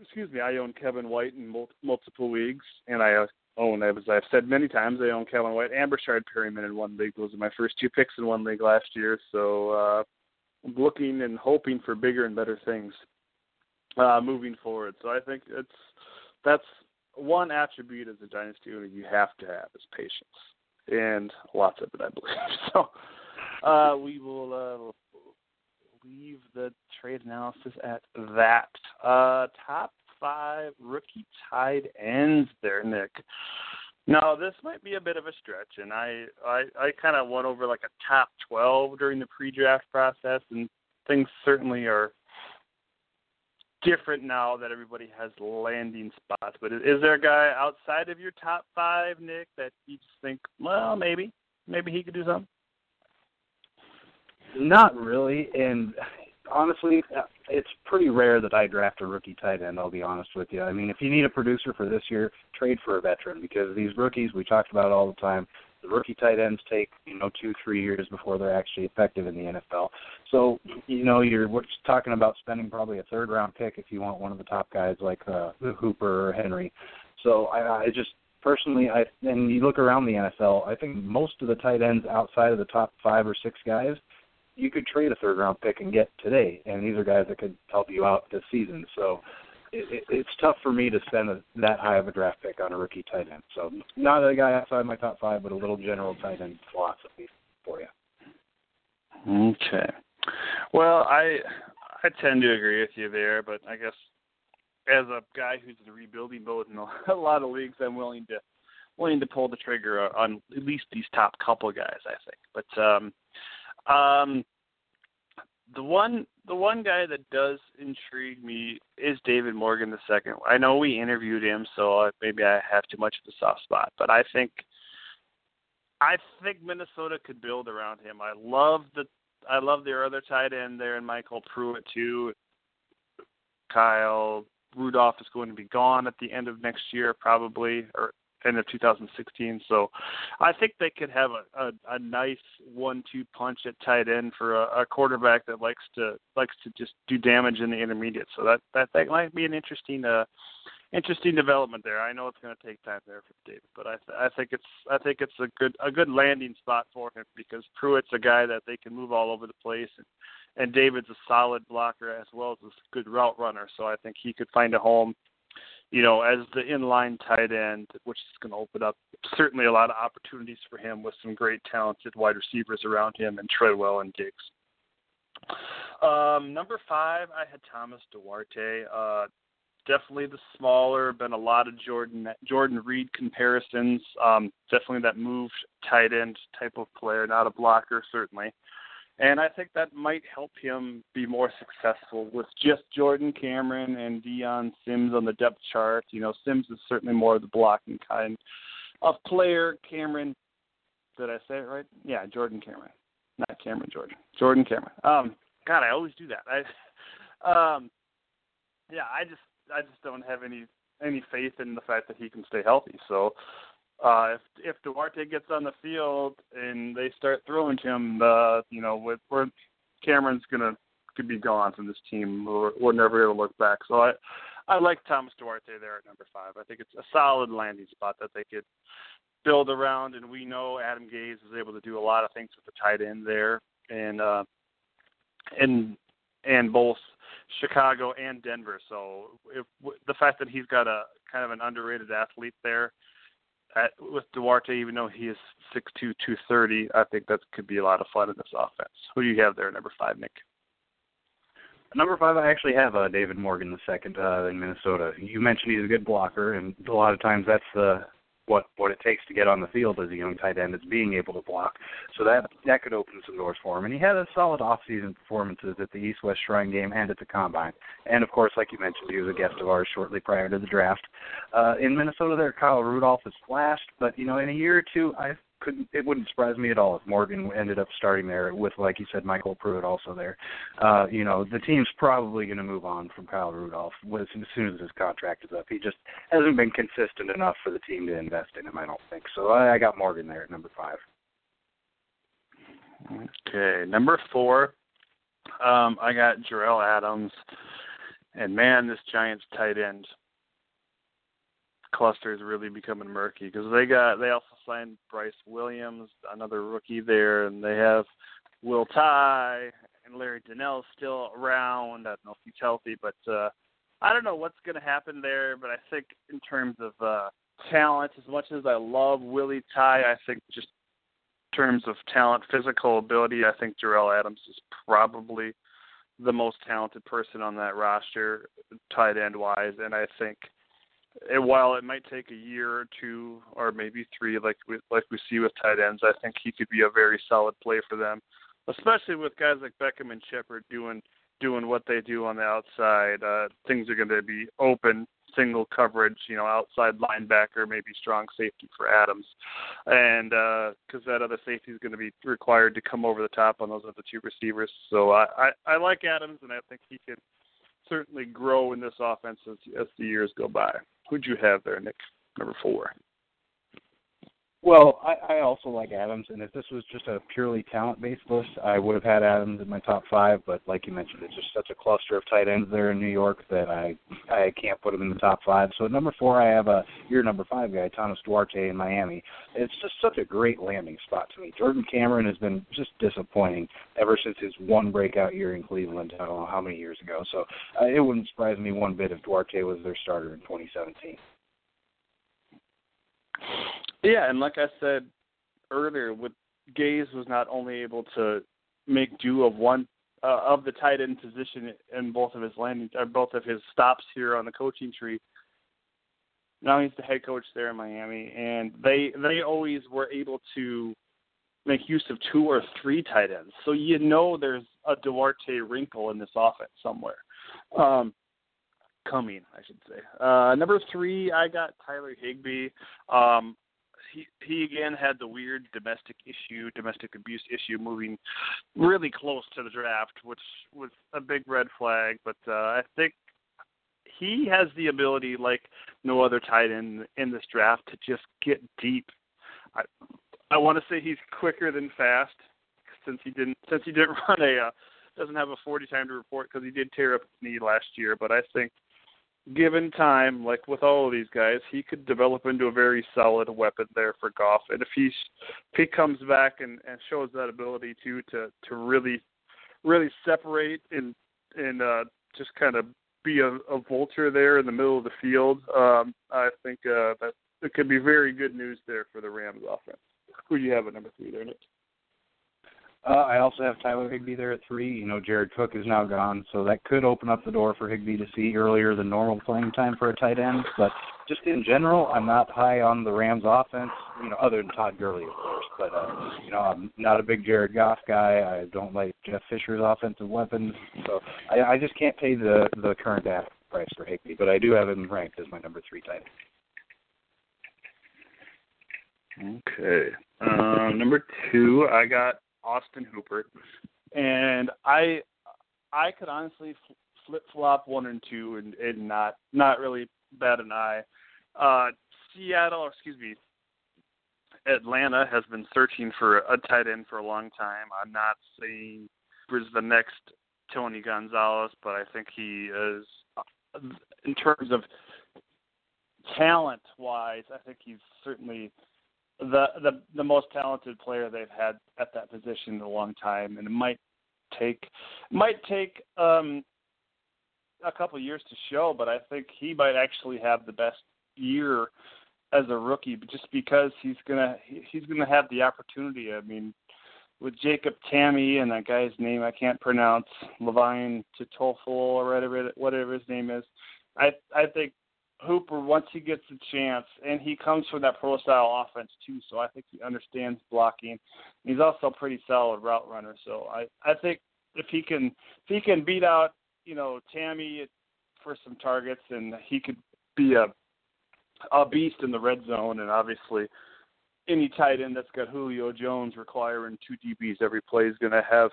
excuse me, I own Kevin White in mul- multiple leagues, and I own, as I've said many times, I own Kevin White and Breshad Perriman in one league. Those are my first two picks in one league last year. So uh, looking and hoping for bigger and better things uh, moving forward. So I think it's that's one attribute as a dynasty owner you have to have is patience, and lots of it, I believe. <laughs> So uh, we will uh, leave the trade analysis at that. Uh, top five rookie tied ends there, Nick. No, this might be a bit of a stretch, and I I, I kind of went over like a top twelve during the pre-draft process, and things certainly are different now that everybody has landing spots. But is, there a guy outside of your top five, Nick, that you just think, well, maybe, maybe he could do something? Not really, and honestly, uh, it's pretty rare that I draft a rookie tight end. I'll be honest with you. I mean, if you need a producer for this year, trade for a veteran because these rookies we talked about all the time. The rookie tight ends take you know two three years before they're actually effective in the NFL. So you know you're talking about spending probably a third round pick if you want one of the top guys like uh, Hooper or Henry. So I, I just personally, I and you look around the NFL, I think most of the tight ends outside of the top five or six guys you could trade a third round pick and get today, and these are guys that could help you out this season. So it, it, it's tough for me to spend a, that high of a draft pick on a rookie tight end. So not a guy outside my top five, but a little general tight end philosophy for you. Okay. Well, I I tend to agree with you there, but I guess as a guy who's in rebuilding mode in <laughs> a lot of leagues, I'm willing to willing to pull the trigger on at least these top couple guys. I think, but um, um, the one the one guy that does intrigue me is David Morgan the second. I know we interviewed him, so maybe I have too much of a soft spot, but I think I think Minnesota could build around him. I love the I love their other tight end there, and MyCole Pruitt too. Kyle Rudolph is going to be gone at the end of next year, probably, or end of 2016. So I think they could have a, a, a nice one-two punch at tight end for a, a quarterback that likes to likes to just do damage in the intermediate. So that that that might be an interesting uh interesting development there. I know it's going to take time there for David, but I th- I think it's I think it's a good a good landing spot for him because Pruitt's a guy that they can move all over the place and and David's a solid blocker as well as a good route runner. So I think he could find a home you know, as the inline tight end, which is going to open up certainly a lot of opportunities for him with some great talented wide receivers around him and Treadwell and Diggs. Um, number five, I had Thomas Duarte. Uh, definitely the smaller, been a lot of Jordan Jordan Reed comparisons. Um, definitely that moved tight end type of player, not a blocker certainly. And I think that might help him be more successful with just Jordan Cameron and Dion Sims on the depth chart. You know, Sims is certainly more of the blocking kind of player. Cameron, did I say it right? Yeah, Jordan Cameron, not Cameron Jordan. Jordan Cameron. Um, God, I always do that. I, um, yeah, I just I just don't have any any faith in the fact that he can stay healthy. So uh, if if Duarte gets on the field and they start throwing him, uh, you know, with where Cameron's gonna could be gone from this team. We're, we're never gonna look back. So I I like Thomas Duarte there at number five. I think it's a solid landing spot that they could build around. And we know Adam Gase is able to do a lot of things with the tight end there, and uh, and and both Chicago and Denver. So if the fact that he's got a kind of an underrated athlete there at, with Duarte, even though he is six two, two thirty, I think that could be a lot of fun in this offense. Who do you have there, number five, Nick? Number five, I actually have uh, David Morgan the second uh, in Minnesota. You mentioned he's a good blocker, and a lot of times that's the what what it takes to get on the field as a young tight end is being able to block. So that that could open some doors for him. And he had a solid off-season performances at the East West Shrine game and at the combine. And of course, like you mentioned, he was a guest of ours shortly prior to the draft. Uh, in Minnesota, there, Kyle Rudolph has flashed, but you know, in a year or two, I couldn't it wouldn't surprise me at all if Morgan ended up starting there with like you said MyCole Pruitt also there. Uh, you know, the team's probably going to move on from Kyle Rudolph as soon as his contract is up. He just hasn't been consistent enough for the team to invest in him, I don't think. So I, I got Morgan there at number 5. Okay, number 4 um I got Jerell Adams and man, this Giants tight end cluster is really becoming murky because they got they also signed Bryce Williams, another rookie there, and they have Will Tye and Larry Donnell still around. I don't know if he's healthy, but uh, I don't know what's going to happen there. But I think in terms of uh, talent, as much as I love Willie Tye, I think just in terms of talent, physical ability, I think Jerell Adams is probably the most talented person on that roster, tight end wise, and I think and while it might take a year or two or maybe three, like we like we see with tight ends, I think he could be a very solid play for them. especially with guys like Beckham and Shepard doing doing what they do on the outside. Uh, things are going to be open, single coverage, you know, outside linebacker, maybe strong safety for Adams, and because uh, that other safety is going to be required to come over the top on those other two receivers. So I, I I like Adams, and I think he can certainly grow in this offense as, as the years go by. Who'd you have there, Nick? Number four. Well, I, I also like Adams, and if this was just a purely talent-based list, I would have had Adams in my top five. But like you mentioned, it's just such a cluster of tight ends there in New York that I I can't put him in the top five. So at number four, I have a your number five guy, Thomas Duarte in Miami. It's just such a great landing spot to me. Jordan Cameron has been just disappointing ever since his one breakout year in Cleveland. I don't know how many years ago. So uh, it wouldn't surprise me one bit if Duarte was their starter in 2017. Yeah, and like I said earlier, with Gase was not only able to make do of one uh, of the tight end position in both of his landing or both of his stops here on the coaching tree. Now he's the head coach there in Miami, and they they always were able to make use of two or three tight ends. So you know there's a Duarte wrinkle in this offense somewhere. Um, coming, I should say. Uh, number three, I got Tyler Higbee. Um, he again had the weird domestic issue, domestic abuse issue, moving really close to the draft, which was a big red flag. But uh, I think he has the ability, like no other tight end in this draft, to just get deep. I I want to say he's quicker than fast, since he didn't since he didn't <laughs> run a uh, doesn't have a 40 time to report because he did tear up his knee last year. But I think given time, like with all of these guys, he could develop into a very solid weapon there for Goff. And if he's if he comes back and, and shows that ability too to to really really separate and and uh, just kind of be a, a vulture there in the middle of the field, um, I think uh, that it could be very good news there for the Rams offense. Who do you have at number three there, Nick? Uh, I also have Tyler Higbee there at three. You know, Jared Cook is now gone, so that could open up the door for Higbee to see earlier than normal playing time for a tight end. But just in general, I'm not high on the Rams offense. You know, other than Todd Gurley, of course. But uh, you know, I'm not a big Jared Goff guy. I don't like Jeff Fisher's offensive weapons, so I, I just can't pay the the current ask price for Higbee. But I do have him ranked as my number three tight end. Okay. Um, number two, I got Austin Hooper, and I I could honestly flip flop one and two and, and not not really bat an eye. Uh, Seattle, or excuse me, Atlanta has been searching for a tight end for a long time. I'm not saying Hooper's the next Tony Gonzalez, but I think he is, in terms of talent wise, I think he's certainly the the the most talented player they've had at that position in a long time, and it might take might take um, a couple years to show, but I think he might actually have the best year as a rookie, just because he's gonna he's gonna have the opportunity. I mean, with Jacob Tamme and that guy's name I can't pronounce, Levine Toffol or whatever whatever his name is. I I think Hooper once he gets a chance, and he comes from that pro style offense too, so I think he understands blocking. He's also a pretty solid route runner, so I I think if he can if he can beat out you know Tamme for some targets, and he could be a a beast in the red zone, and obviously any tight end that's got Julio Jones requiring two DBs every play is going to have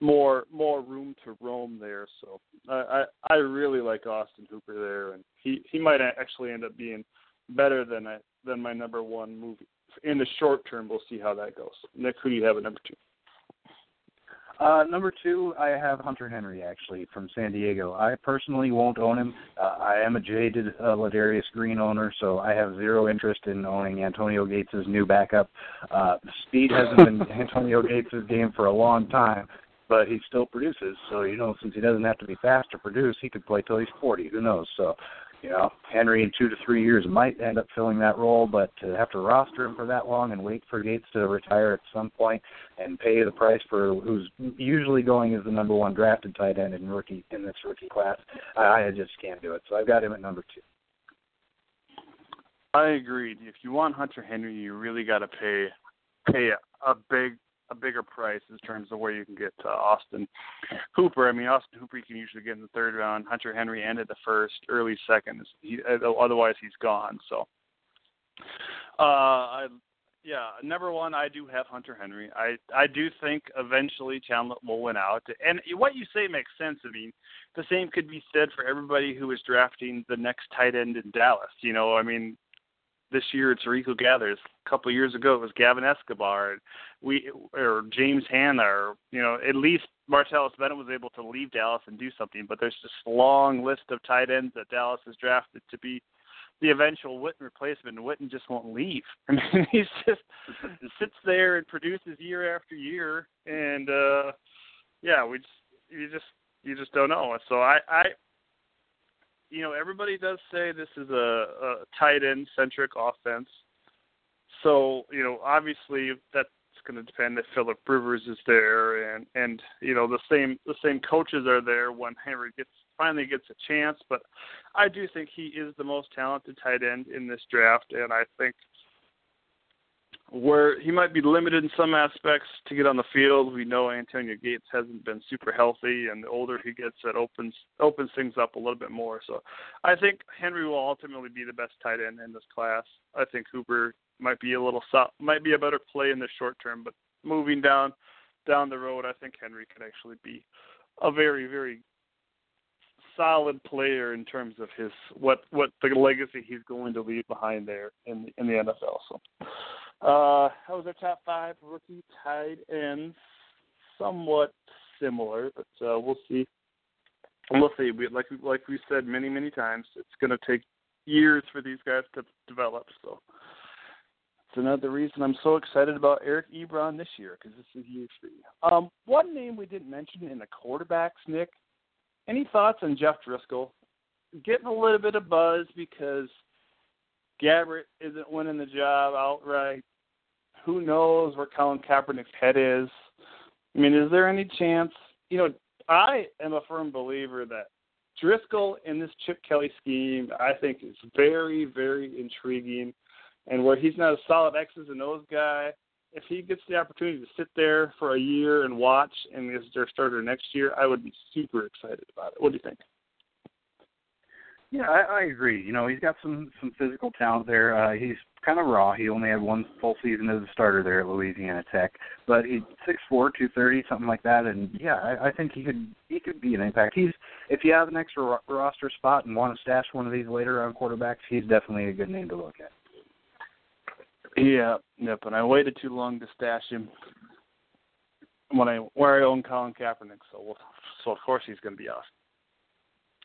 more more room to roam there. So I, I I really like Austin Hooper there, and he he might actually end up being better than I, than my number one movie in the short term. We'll see how that goes. Nick, who do you have at number two? Uh, number two, I have Hunter Henry actually from San Diego. I personally won't own him. Uh, I am a jaded uh, Ladarius Green owner, so I have zero interest in owning Antonio Gates' new backup. Uh, speed hasn't been <laughs> Antonio Gates' game for a long time, but he still produces. So you know, since he doesn't have to be fast to produce, he could play till he's 40. Who knows? So, you know, Henry in two to three years might end up filling that role, but to have to roster him for that long and wait for Gates to retire at some point and pay the price for who's usually going as the number one drafted tight end in rookie in this rookie class, I, I just can't do it. So I've got him at number two. I agreed. If you want Hunter Henry, you really got to pay pay a, a big a bigger price in terms of where you can get uh, Austin Hooper. I mean, Austin Hooper you can usually get in the third round. Hunter Henry ended the first, early second. He, otherwise, he's gone. So, uh, I, yeah, number one, I do have Hunter Henry. I I do think eventually Chandler will win out. And what you say makes sense. I mean, the same could be said for everybody who is drafting the next tight end in Dallas. You know, I mean, this year it's Rico Gathers. A couple of years ago it was Gavin Escobar. We or James Hanna or you know at least Martellus Bennett was able to leave Dallas and do something. But there's this long list of tight ends that Dallas has drafted to be the eventual Witten replacement, and Witten just won't leave. <laughs> I mean, he's just <laughs> sits there and produces year after year, and uh yeah, we just you just you just don't know. So I I you know, everybody does say this is a, a tight end centric offense. So, you know, obviously that's going to depend if Philip Rivers is there, and and you know the same the same coaches are there when Henry gets finally gets a chance. But I do think he is the most talented tight end in this draft, and I think where he might be limited in some aspects to get on the field. We know Antonio Gates hasn't been super healthy, and the older he gets, that opens opens things up a little bit more. So, I think Henry will ultimately be the best tight end in this class. I think Hooper might be a little might be a better play in the short term, but moving down down the road, I think Henry could actually be a very very solid player in terms of his what what the legacy he's going to leave behind there in in the NFL. So. Uh, that was our top five rookie tight ends. Somewhat similar, but uh, we'll see. We'll see. We, like we like we said many many times, it's going to take years for these guys to develop. So it's another reason I'm so excited about Eric Ebron this year because this is year three. Um, one name we didn't mention in the quarterbacks, Nick. Any thoughts on Jeff Driskel? Getting a little bit of buzz because Gabbert isn't winning the job outright. Who knows where Colin Kaepernick's head is? I mean, is there any chance? You know, I am a firm believer that Driskel in this Chip Kelly scheme, I think, is very, very intriguing. And where he's not a solid X's and O's guy, if he gets the opportunity to sit there for a year and watch and is their starter next year, I would be super excited about it. What do you think? Yeah, I, I agree. You know, he's got some some physical talent there. Uh, he's kind of raw. He only had one full season as a starter there at Louisiana Tech, but he's six four, two thirty, something like that. And yeah, I, I think he could he could be an impact. He's if you have an extra ro- roster spot and want to stash one of these later round quarterbacks, he's definitely a good name to look at. Yeah, yep. And I waited too long to stash him when I where I own Colin Kaepernick, so we'll, so of course he's going to be awesome.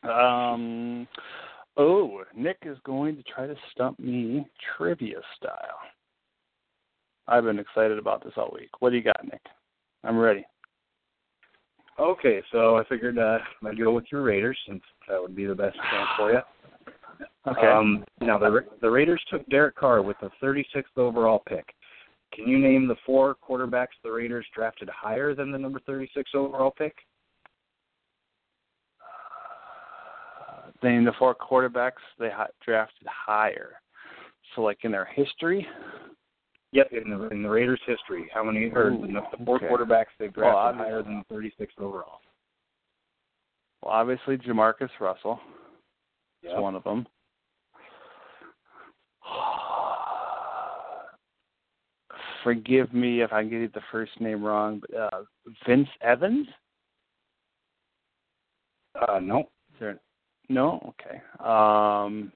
Um, oh, Nick is going to try to stump me trivia style. I've been excited about this all week. What do you got, Nick? I'm ready. Okay, so I figured uh, I'd go with your Raiders since that would be the best chance for you. Okay. Um, now the the Raiders took Derek Carr with the 36th overall pick. Can you name the four quarterbacks the Raiders drafted higher than the number 36 overall pick? Name the four quarterbacks they drafted higher. So, like in their history. Yep, in the in the Raiders' history, how many or Ooh, the four okay. quarterbacks they've drafted Well, higher than the 36th overall? Well, obviously Jamarcus Russell is one of them. <sighs> Forgive me if I get the first name wrong, but uh, Vince Evans. Uh, no. Is there? No. Okay. Um,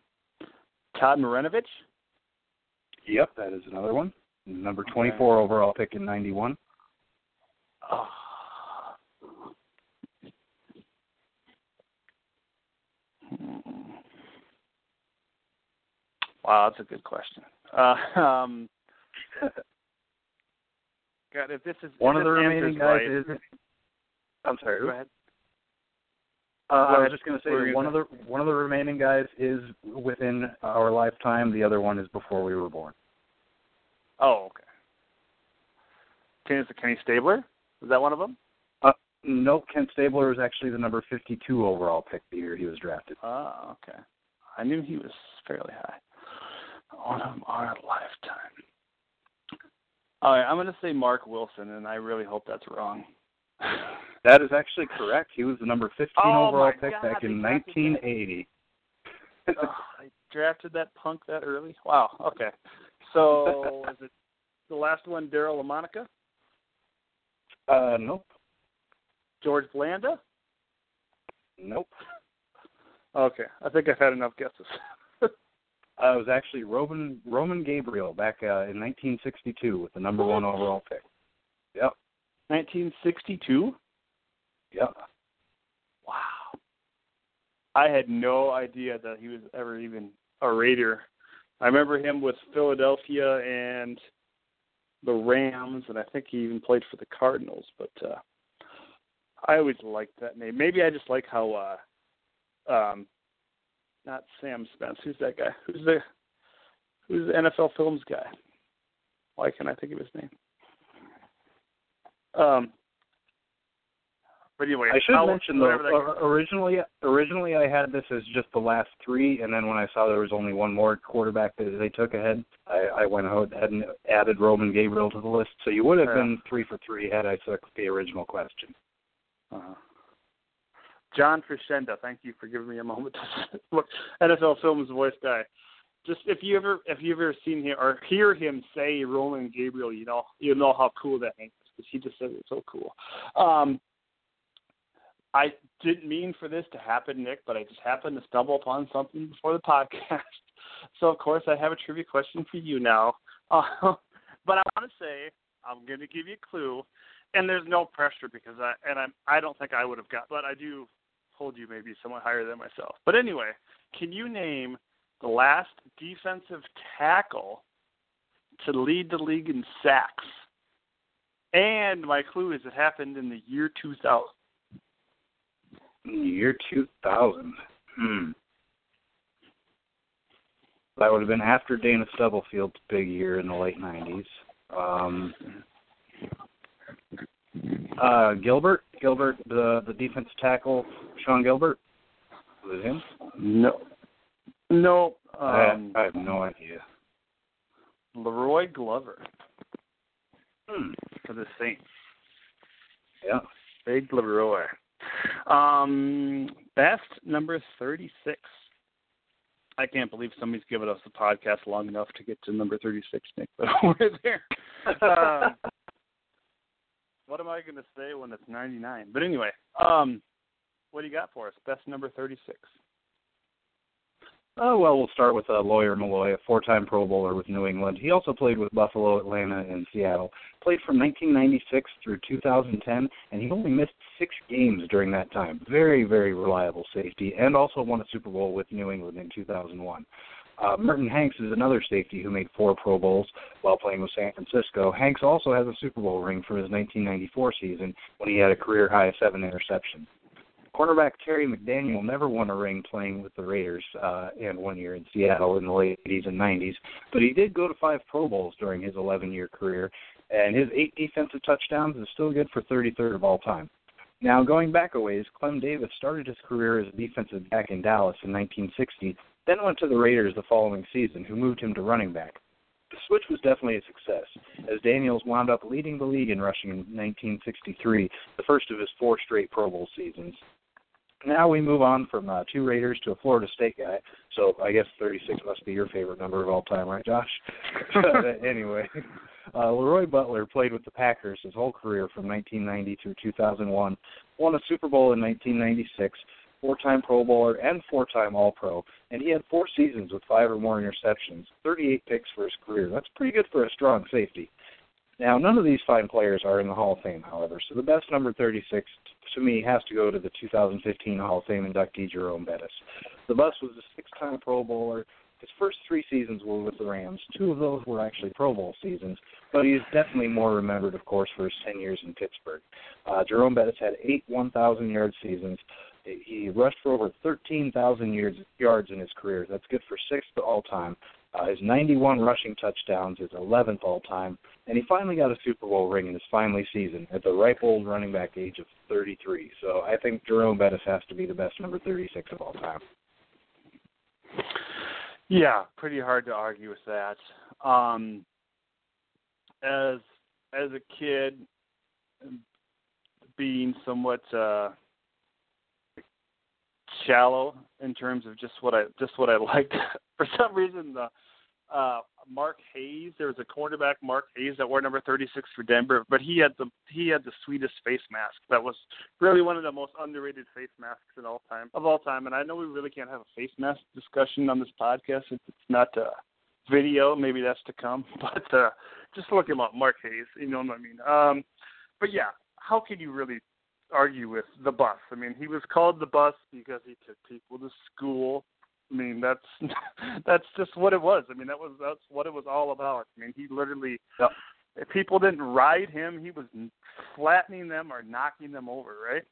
Todd Marinovich. Yep, that is another one. Number Okay. 24 overall pick in 91. Oh. <sighs> Wow, that's a good question. Uh, um, <laughs> God, if this is One if of the remaining answer's guys right, is. I'm sorry. Go ahead. Uh, I was just going to say What were that you one of the one of the remaining guys is within our lifetime. The other one is before we were born. Oh, okay. Kenny, is it Kenny Stabler? Is that one of them? Uh, no, Kent Stabler was actually the number 52 overall pick the year he was drafted. Oh, okay. I knew he was fairly high. On of our lifetime. All right, I'm going to say Marc Wilson, and I really hope that's wrong. That is actually correct. He was the number 15 Oh, overall pick God, back in they drafted that. 1980. Ugh, I drafted that punk that early. Wow. Okay. So <laughs> is it the last one? Daryle Lamonica, Uh, nope, George Blanda. nope. Okay, I think I've had enough guesses. <laughs> Uh, it was actually Roman Roman Gabriel back uh, in 1962 with the number one overall pick. Yep, 1962. yep. Wow. I had no idea that he was ever even a Raider. I remember him with Philadelphia and the Rams, and I think he even played for the Cardinals. But uh I always liked that name. Maybe I just like how uh um not Sam Spence. Who's that guy? Who's the who's the NFL Films guy? Why can't I think of his name? Um but anyway, I should I'll- mention though, that- originally originally I had this as just the last three, and then when I saw there was only one more quarterback that they took ahead, I, I went ahead and added Roman Gabriel to the list. So you would have Yeah. been three for three had I took the original question. Uh-huh. John Facenda, thank you for giving me a moment. <laughs> Look, NFL Films voice guy. Just if you ever if you've ever seen him or hear him say Roman Gabriel, you know you know how cool that is he just says it's so cool. Um, I didn't mean for this to happen, Nick, but I just happened to stumble upon something before the podcast. <laughs> So of course I have a trivia question for you now. Uh, <laughs> but I want to say I'm going to give you a clue and there's no pressure because I and I I don't think I would have got, but I do hold you maybe somewhat higher than myself. But anyway, can you name the last defensive tackle to lead the league in sacks? And my clue is it happened in the year 2000. Year 2000. Hmm. That would have been after Dana Stubblefield's big year in the late 90s. Um, uh, Gilbert, Gilbert, the the defense tackle, Sean Gilbert. Was it him? No, no. I, Um, I have no idea. La'Roi Glover Hmm. for the Saints. Yeah. Big La'Roi. Um, best number 36. I can't believe somebody's given us a podcast long enough to get to number 36, Nick, but <laughs> we're there. Uh, <laughs> what am I going to say when it's 99? But anyway, um, what do you got for us? Best number 36. Oh well, we'll start with uh, Lawyer Milloy, a four-time Pro Bowler with New England. He also played with Buffalo, Atlanta, and Seattle. Played from 1996 through 2010, and he only missed six games during that time. Very, very reliable safety, and also won a Super Bowl with New England in 2001. Uh, Merton Hanks is another safety who made four Pro Bowls while playing with San Francisco. Hanks also has a Super Bowl ring for his 1994 season when he had a career high seven interceptions. Cornerback Terry McDaniel never won a ring playing with the Raiders uh, and one year in Seattle in the late 80s and 90s, but he did go to five Pro Bowls during his 11-year career, and his eight defensive touchdowns is still good for 33rd of all time. Now, going back a ways, Clem Davis started his career as a defensive back in Dallas in 1960, then went to the Raiders the following season, who moved him to running back. The switch was definitely a success, as Daniels wound up leading the league in rushing in 1963, the first of his four straight Pro Bowl seasons. Now we move on from uh, two Raiders to a Florida State guy. So I guess 36 must be your favorite number of all time, right, Josh? <laughs> <laughs> anyway, uh, Leroy Butler played with the Packers his whole career from 1990 through 2001. Won a Super Bowl in 1996. Four-time Pro Bowler and four-time All-Pro, and he had four seasons with five or more interceptions, 38 picks for his career. That's pretty good for a strong safety. Now, none of these fine players are in the Hall of Fame, however, so the best number 36 to me has to go to the 2015 Hall of Fame inductee Jerome Bettis. The bus was a six-time Pro Bowler. His first three seasons were with the Rams. Two of those were actually Pro Bowl seasons, but he's definitely more remembered, of course, for his 10 years in Pittsburgh. Uh, Jerome Bettis had eight 1,000-yard seasons. He rushed for over 13,000 yards, in his career. That's good for sixth all-time. Uh, his 91 rushing touchdowns is 11th all time, and he finally got a Super Bowl ring in his finally season at the ripe old running back age of 33. So I think Jerome Bettis has to be the best number 36 of all time. Yeah, pretty hard to argue with that. Um, as as a kid, being somewhat uh, shallow in terms of just what I just what I <laughs> liked. For some reason, the uh, Mark Haynes, there was a cornerback Mark Haynes that wore number 36 for Denver, but he had the he had the sweetest face mask. That was really one of the most underrated face masks in all time of all time. And I know we really can't have a face mask discussion on this podcast. It's, it's not a video. Maybe that's to come. <laughs> But uh, just look him up, Mark Haynes. You know what I mean? Um, but yeah, how can you really argue with the bus? I mean, he was called the bus because he took people to school. I mean, that's <laughs> that's just what it was. I mean, that was that's what it was all about. I mean, he literally, Yep. if people didn't ride him, he was flattening them or knocking them over, right?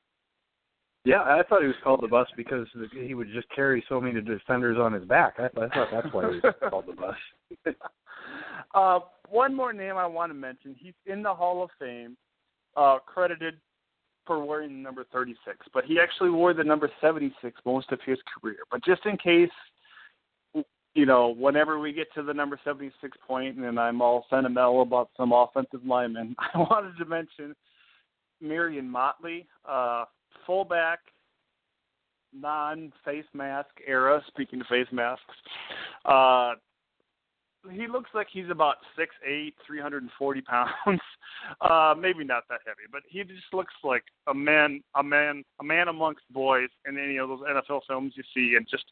Yeah, I thought he was called the bus because he would just carry so many defenders on his back. I, I thought that's why he was <laughs> called the bus. uh, one more name I want to mention. He's in the Hall of Fame, uh, credited for wearing the number 36, but he actually wore the number 76 most of his career. But just in case, you know, whenever we get to the number 76 point and I'm all sentimental about some offensive linemen, <laughs> I wanted to mention Marion Motley, uh, fullback, non-face mask era. Speaking of face masks, uh, he looks like he's about six eight, three hundred and forty pounds. <laughs> Uh, maybe not that heavy, but he just looks like a man, a man, a man amongst boys in any of those NFL films you see, and just,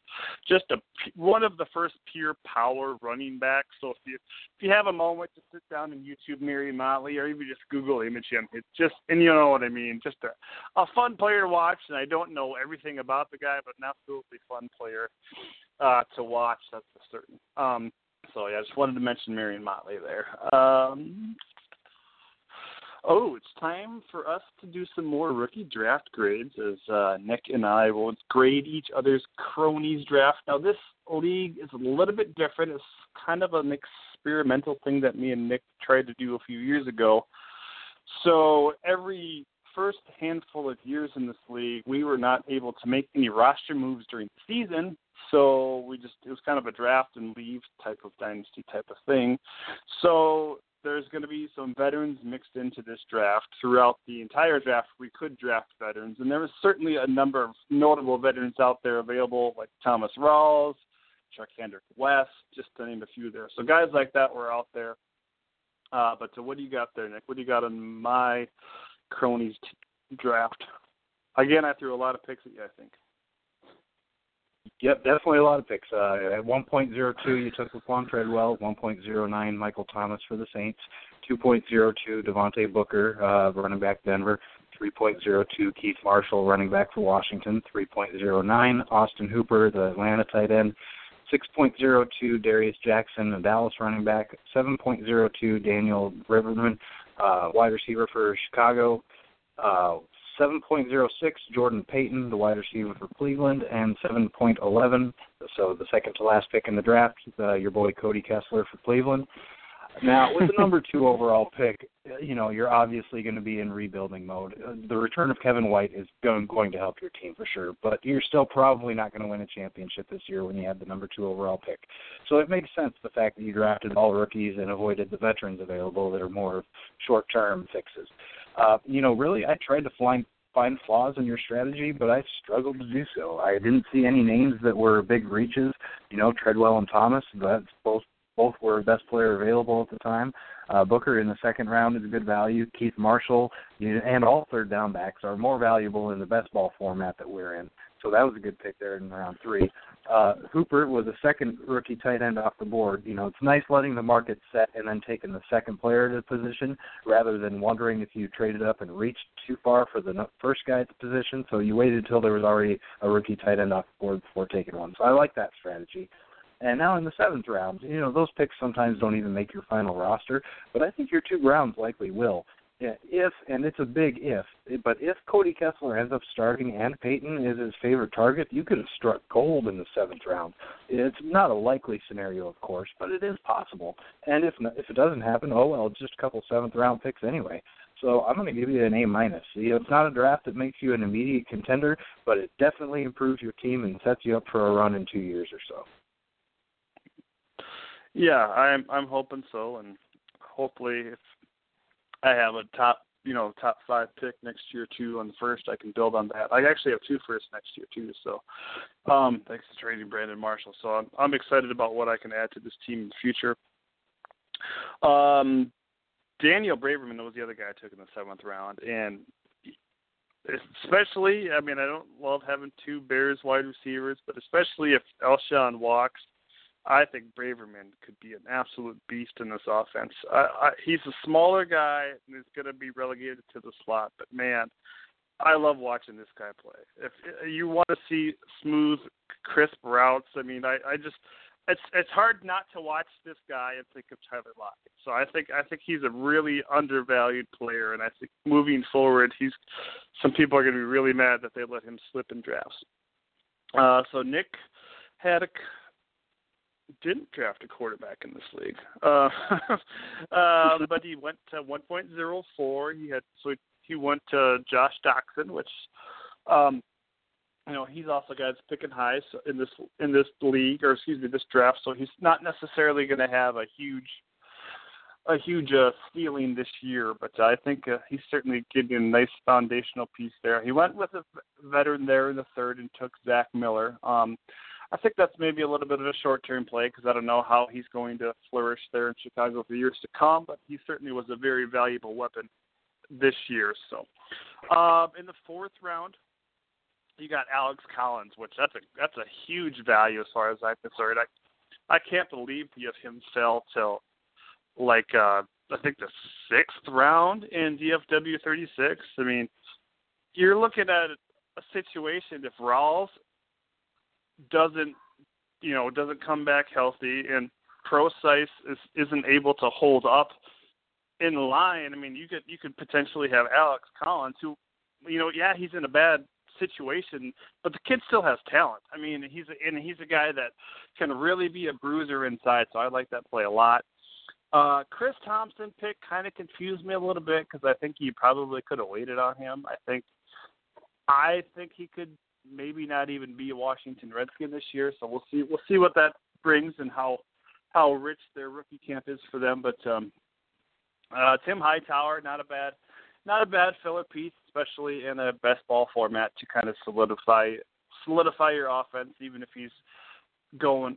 just a one of the first pure power running backs. So if you if you have a moment to sit down and YouTube Mary Motley, or even just Google image him, it's just, and you know what I mean, just a a fun player to watch. And I don't know everything about the guy, but an absolutely fun player uh, to watch. That's for certain. Um, so yeah, I just wanted to mention Marion Motley there. Um, oh, it's time for us to do some more rookie draft grades as uh, Nick and I will grade each other's cronies draft. Now this league is a little bit different. It's kind of an experimental thing that me and Nick tried to do a few years ago. So every first handful of years in this league, we were not able to make any roster moves during the season. So we just it was kind of a draft and leave type of dynasty type of thing. So there's going to be some veterans mixed into this draft throughout the entire draft. We could draft veterans, and there was certainly a number of notable veterans out there available, like Thomas Rawls, Chuck Hendrick West, just to name a few there. So guys like that were out there. Uh, but so what do you got there, Nick? What do you got on my cronies t- draft? Again, I threw a lot of picks at you. I think. Yep, definitely a lot of picks. Uh, at 1.02, you took Laquan Treadwell. 1.09, Michael Thomas for the Saints. 2.02, Devontae Booker, uh, running back Denver. 3.02, Keith Marshall, running back for Washington. 3.09, Austin Hooper, the Atlanta tight end. 6.02, Darius Jackson, the Dallas running back. 7.02, Daniel Braverman, uh, wide receiver for Chicago. Uh, 7.06, Jordan Payton, the wide receiver for Cleveland, and 7.11, so the second to last pick in the draft, uh, your boy Cody Kessler for Cleveland. Now, with the <laughs> number two overall pick, you know you're obviously going to be in rebuilding mode. Uh, the return of Kevin White is going, going to help your team for sure, but you're still probably not going to win a championship this year when you have the number two overall pick. So it makes sense the fact that you drafted all rookies and avoided the veterans available that are more short-term fixes. Uh, you know, really, I tried to find find flaws in your strategy, but I struggled to do so. I didn't see any names that were big reaches. You know, Treadwell and Thomas. That's both both were best player available at the time. Uh, Booker in the second round is a good value. Keith Marshall and all third down backs are more valuable in the best ball format that we're in. So that was a good pick there in round three. Uh, Hooper was a second rookie tight end off the board. You know, it's nice letting the market set and then taking the second player to the position rather than wondering if you traded up and reached too far for the first guy at the position. So you waited until there was already a rookie tight end off the board before taking one. So I like that strategy. And now in the seventh round, you know, those picks sometimes don't even make your final roster, but I think your two rounds likely will. If and it's a big if, but if Cody Kessler ends up starting and Payton is his favorite target, you could have struck gold in the seventh round. It's not a likely scenario, of course, but it is possible. And if if it doesn't happen, oh well, just a couple seventh round picks anyway. So I'm going to give you an A minus. You know, it's not a draft that makes you an immediate contender, but it definitely improves your team and sets you up for a run in two years or so. Yeah, I'm I'm hoping so, and hopefully if I have a top you know top five pick next year too on the first. I can build on that. I actually have two firsts next year too. So um, thanks to trading Brandon Marshall. So I'm I'm excited about what I can add to this team in the future. Um, Daniel Braverman was the other guy I took in the seventh round, and especially, I mean, I don't love having two Bears wide receivers, but especially if Alshon walks, I think Braverman could be an absolute beast in this offense. I, I, he's a smaller guy and is going to be relegated to the slot, but man, I love watching this guy play. If you want to see smooth, crisp routes, I mean, I, I just it's it's hard not to watch this guy and think of Tyler Lockett. So I think I think he's a really undervalued player, and I think moving forward, he's some people are going to be really mad that they let him slip in drafts. Uh, so Nick Haddock didn't draft a quarterback in this league, uh, <laughs> um, but he went to 1.04. He had so he went to Josh Doctson, which um, you know he's also got picking highs in this in this league or excuse me this draft. So he's not necessarily going to have a huge a huge uh, ceiling this year but i think uh, he's certainly giving a nice foundational piece there. He went with a veteran there in the third and took zach miller. Um i think that's maybe a little bit of a short term play because i don't know how he's going to flourish there in chicago for years to come but he certainly was a very valuable weapon this year so uh, in the fourth round you got Alex Collins, which that's a that's a huge value as far as I'm concerned. I I can't believe the of him fell till like uh I think the sixth round in DFW 36. I mean, you're looking at a situation if Rawls doesn't you know doesn't come back healthy and Prosise is isn't able to hold up in line. I mean, you could you could potentially have Alex Collins who you know, yeah, he's in a bad situation, but the kid still has talent. I mean, he's a, and he's a guy that can really be a bruiser inside. So I like that play a lot. Uh, Chris Thompson pick kind of confused me a little bit because I think he probably could have waited on him. I think I think he could maybe not even be a Washington Redskin this year. So we'll see we'll see what that brings and how how rich their rookie camp is for them. But um, uh, Tim Hightower, not a bad not a bad filler piece, especially in a best ball format to kind of solidify solidify your offense, even if he's going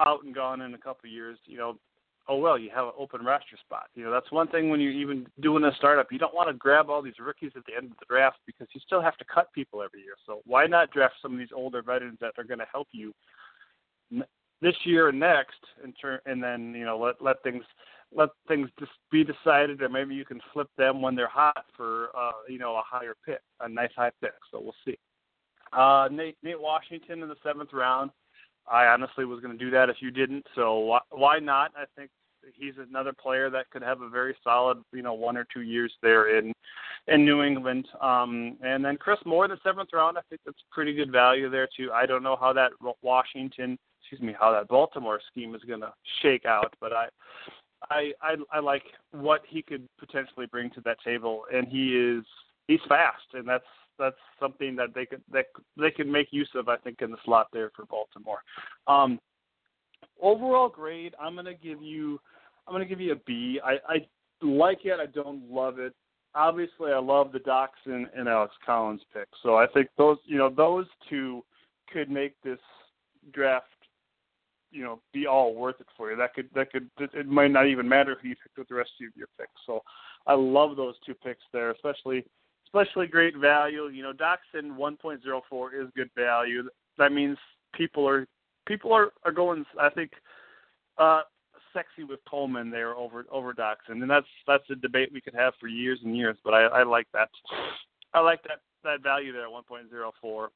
out and gone in a couple of years. You know, oh well, you have an open roster spot. You know, that's one thing when you're even doing a startup. You don't want to grab all these rookies at the end of the draft because you still have to cut people every year. So why not draft some of these older veterans that are going to help you this year and next, and turn and then you know let let things let things just be decided, or maybe you can flip them when they're hot for uh, you know a higher pick, a nice high pick. So we'll see. Uh, Nate Nate Washington in the seventh round. I honestly was going to do that if you didn't. So why, why not? I think he's another player that could have a very solid, you know, one or two years there in in New England. Um, and then Chris Moore, the seventh round, I think that's pretty good value there too. I don't know how that Washington, excuse me, how that Baltimore scheme is going to shake out, but I I, I I like what he could potentially bring to that table, and he is he's fast, and that's that's something that they could that they could make use of, I think, in the slot there for Baltimore. Um, overall grade, I'm gonna give you I'm gonna give you a B. I, I like it. I don't love it. Obviously, I love the Doctson and Alex Collins pick. So I think those you know those two could make this draft you know be all worth it for you. That could that could it might not even matter who you picked with the rest of your picks. So I love those two picks there, especially especially great value. You know, Doctson 1.04 is good value. That means people are people are are going. I think uh, sexy with Coleman there over over Doctson, and that's that's a debate we could have for years and years. But I, I like that. I like that that value there at 1.04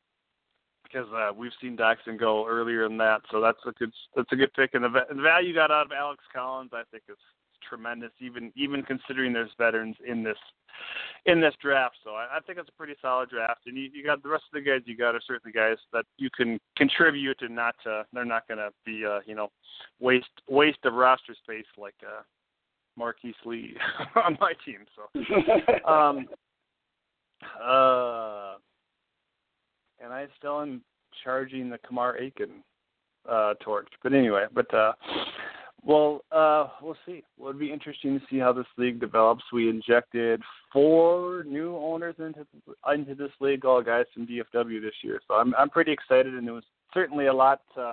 because uh, we've seen Doctson go earlier than that, so that's a good that's a good pick. And the, the value got out of Alex Collins, I think, is tremendous, even even considering there's veterans in this in this draft. So I, I think it's a pretty solid draft. And you, you got the rest of the guys you got are certainly guys that you can contribute and not uh, they're not going to be uh, you know waste waste of roster space like uh, Marquise Lee <laughs> on my team. So <laughs> um, uh, and I still am charging the Kamar Aiken uh, torch. But anyway, but uh, Well, uh, we'll see. Well, it'll be interesting to see how this league develops. We injected four new owners into into this league, all guys from DFW this year. So I'm I'm pretty excited, and there was certainly a lot uh,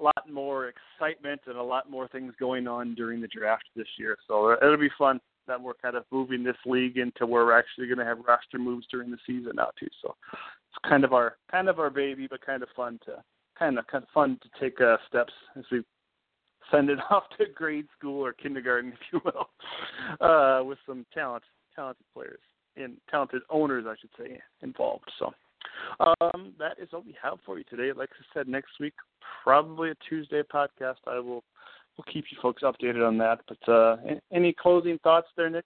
a lot more excitement and a lot more things going on during the draft this year. So it'll be fun that we're kind of moving this league into where we're actually going to have roster moves during the season now too. So it's kind of our kind of our baby, but kind of fun to kind of kind of fun to take uh, steps as we send it <laughs> off to grade school or kindergarten, if you will, uh, with some talent, talented players and talented owners, I should say, involved. So um, that is all we have for you today. Like I said, next week probably a Tuesday podcast. I will we'll keep you folks updated on that. But uh, any closing thoughts there, Nick?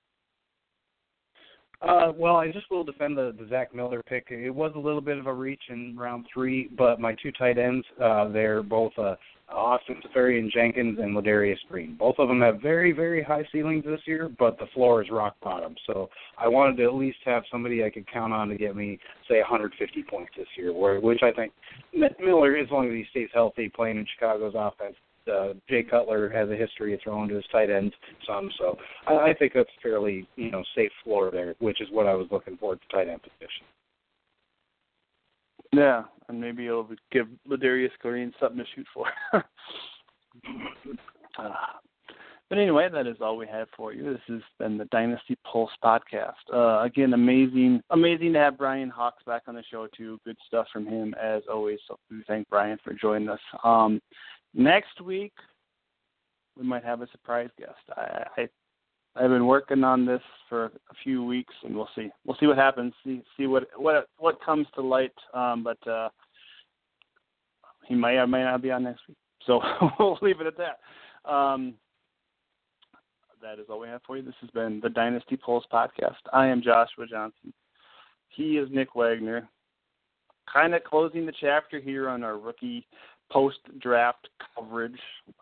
Uh, well, I just will defend the, the Zach Miller pick. It was a little bit of a reach in round three, but my two tight ends, uh, they're both uh, Austin Seferian Jenkins and Ladarius Green. Both of them have very, very high ceilings this year, but the floor is rock bottom. So I wanted to at least have somebody I could count on to get me, say, 150 points this year, which I think Mitt Miller, as long as he stays healthy, playing in Chicago's offense, uh, Jay Cutler has a history of throwing to his tight ends some, so I, I think that's fairly you know safe floor there, which is what I was looking for at the tight end position. Yeah, and maybe it'll give Ladarius Green something to shoot for. <laughs> uh, but anyway, that is all we have for you. This has been the Dynasty Pulse podcast. Uh, again, amazing, amazing to have Brian Hawks back on the show too. Good stuff from him as always. So we thank Brian for joining us. Um, next week we might have a surprise guest. I, I I've been working on this for a few weeks, and we'll see. We'll see what happens. See see what what what comes to light. Um, but uh, he may or may not be on next week. So <laughs> we'll leave it at that. Um, that is all we have for you. This has been the Dynasty Pulse podcast. I am Joshua Johnson. He is Nick Wagner. Kind of closing the chapter here on our rookie post draft coverage,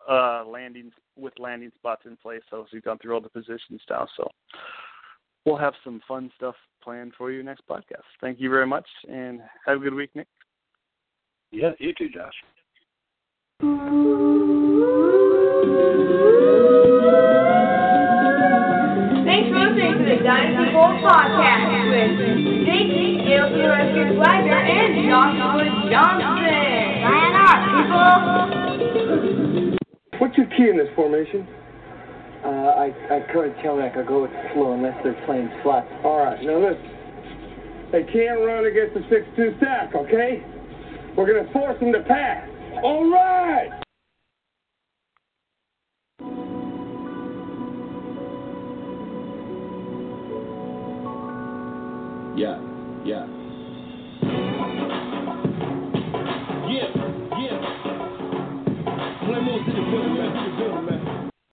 uh, landing with landing spots in place. So we've gone through all the positions now. So we'll have some fun stuff planned for you next podcast. Thank you very much, and have a good week, Nick. Yeah, you too, Josh. Thanks for listening to the Dynasty Bowl podcast with Nick, ALC Rescue Wagner, and Joshua Johnson. Sayonara, people. What's your key in this formation? Uh, I I couldn't tell me I could go with the flow unless they're playing slots. All right, now listen. They can't run against the 6-2 stack, okay? We're going to force them to pass. All right! Yeah, yeah.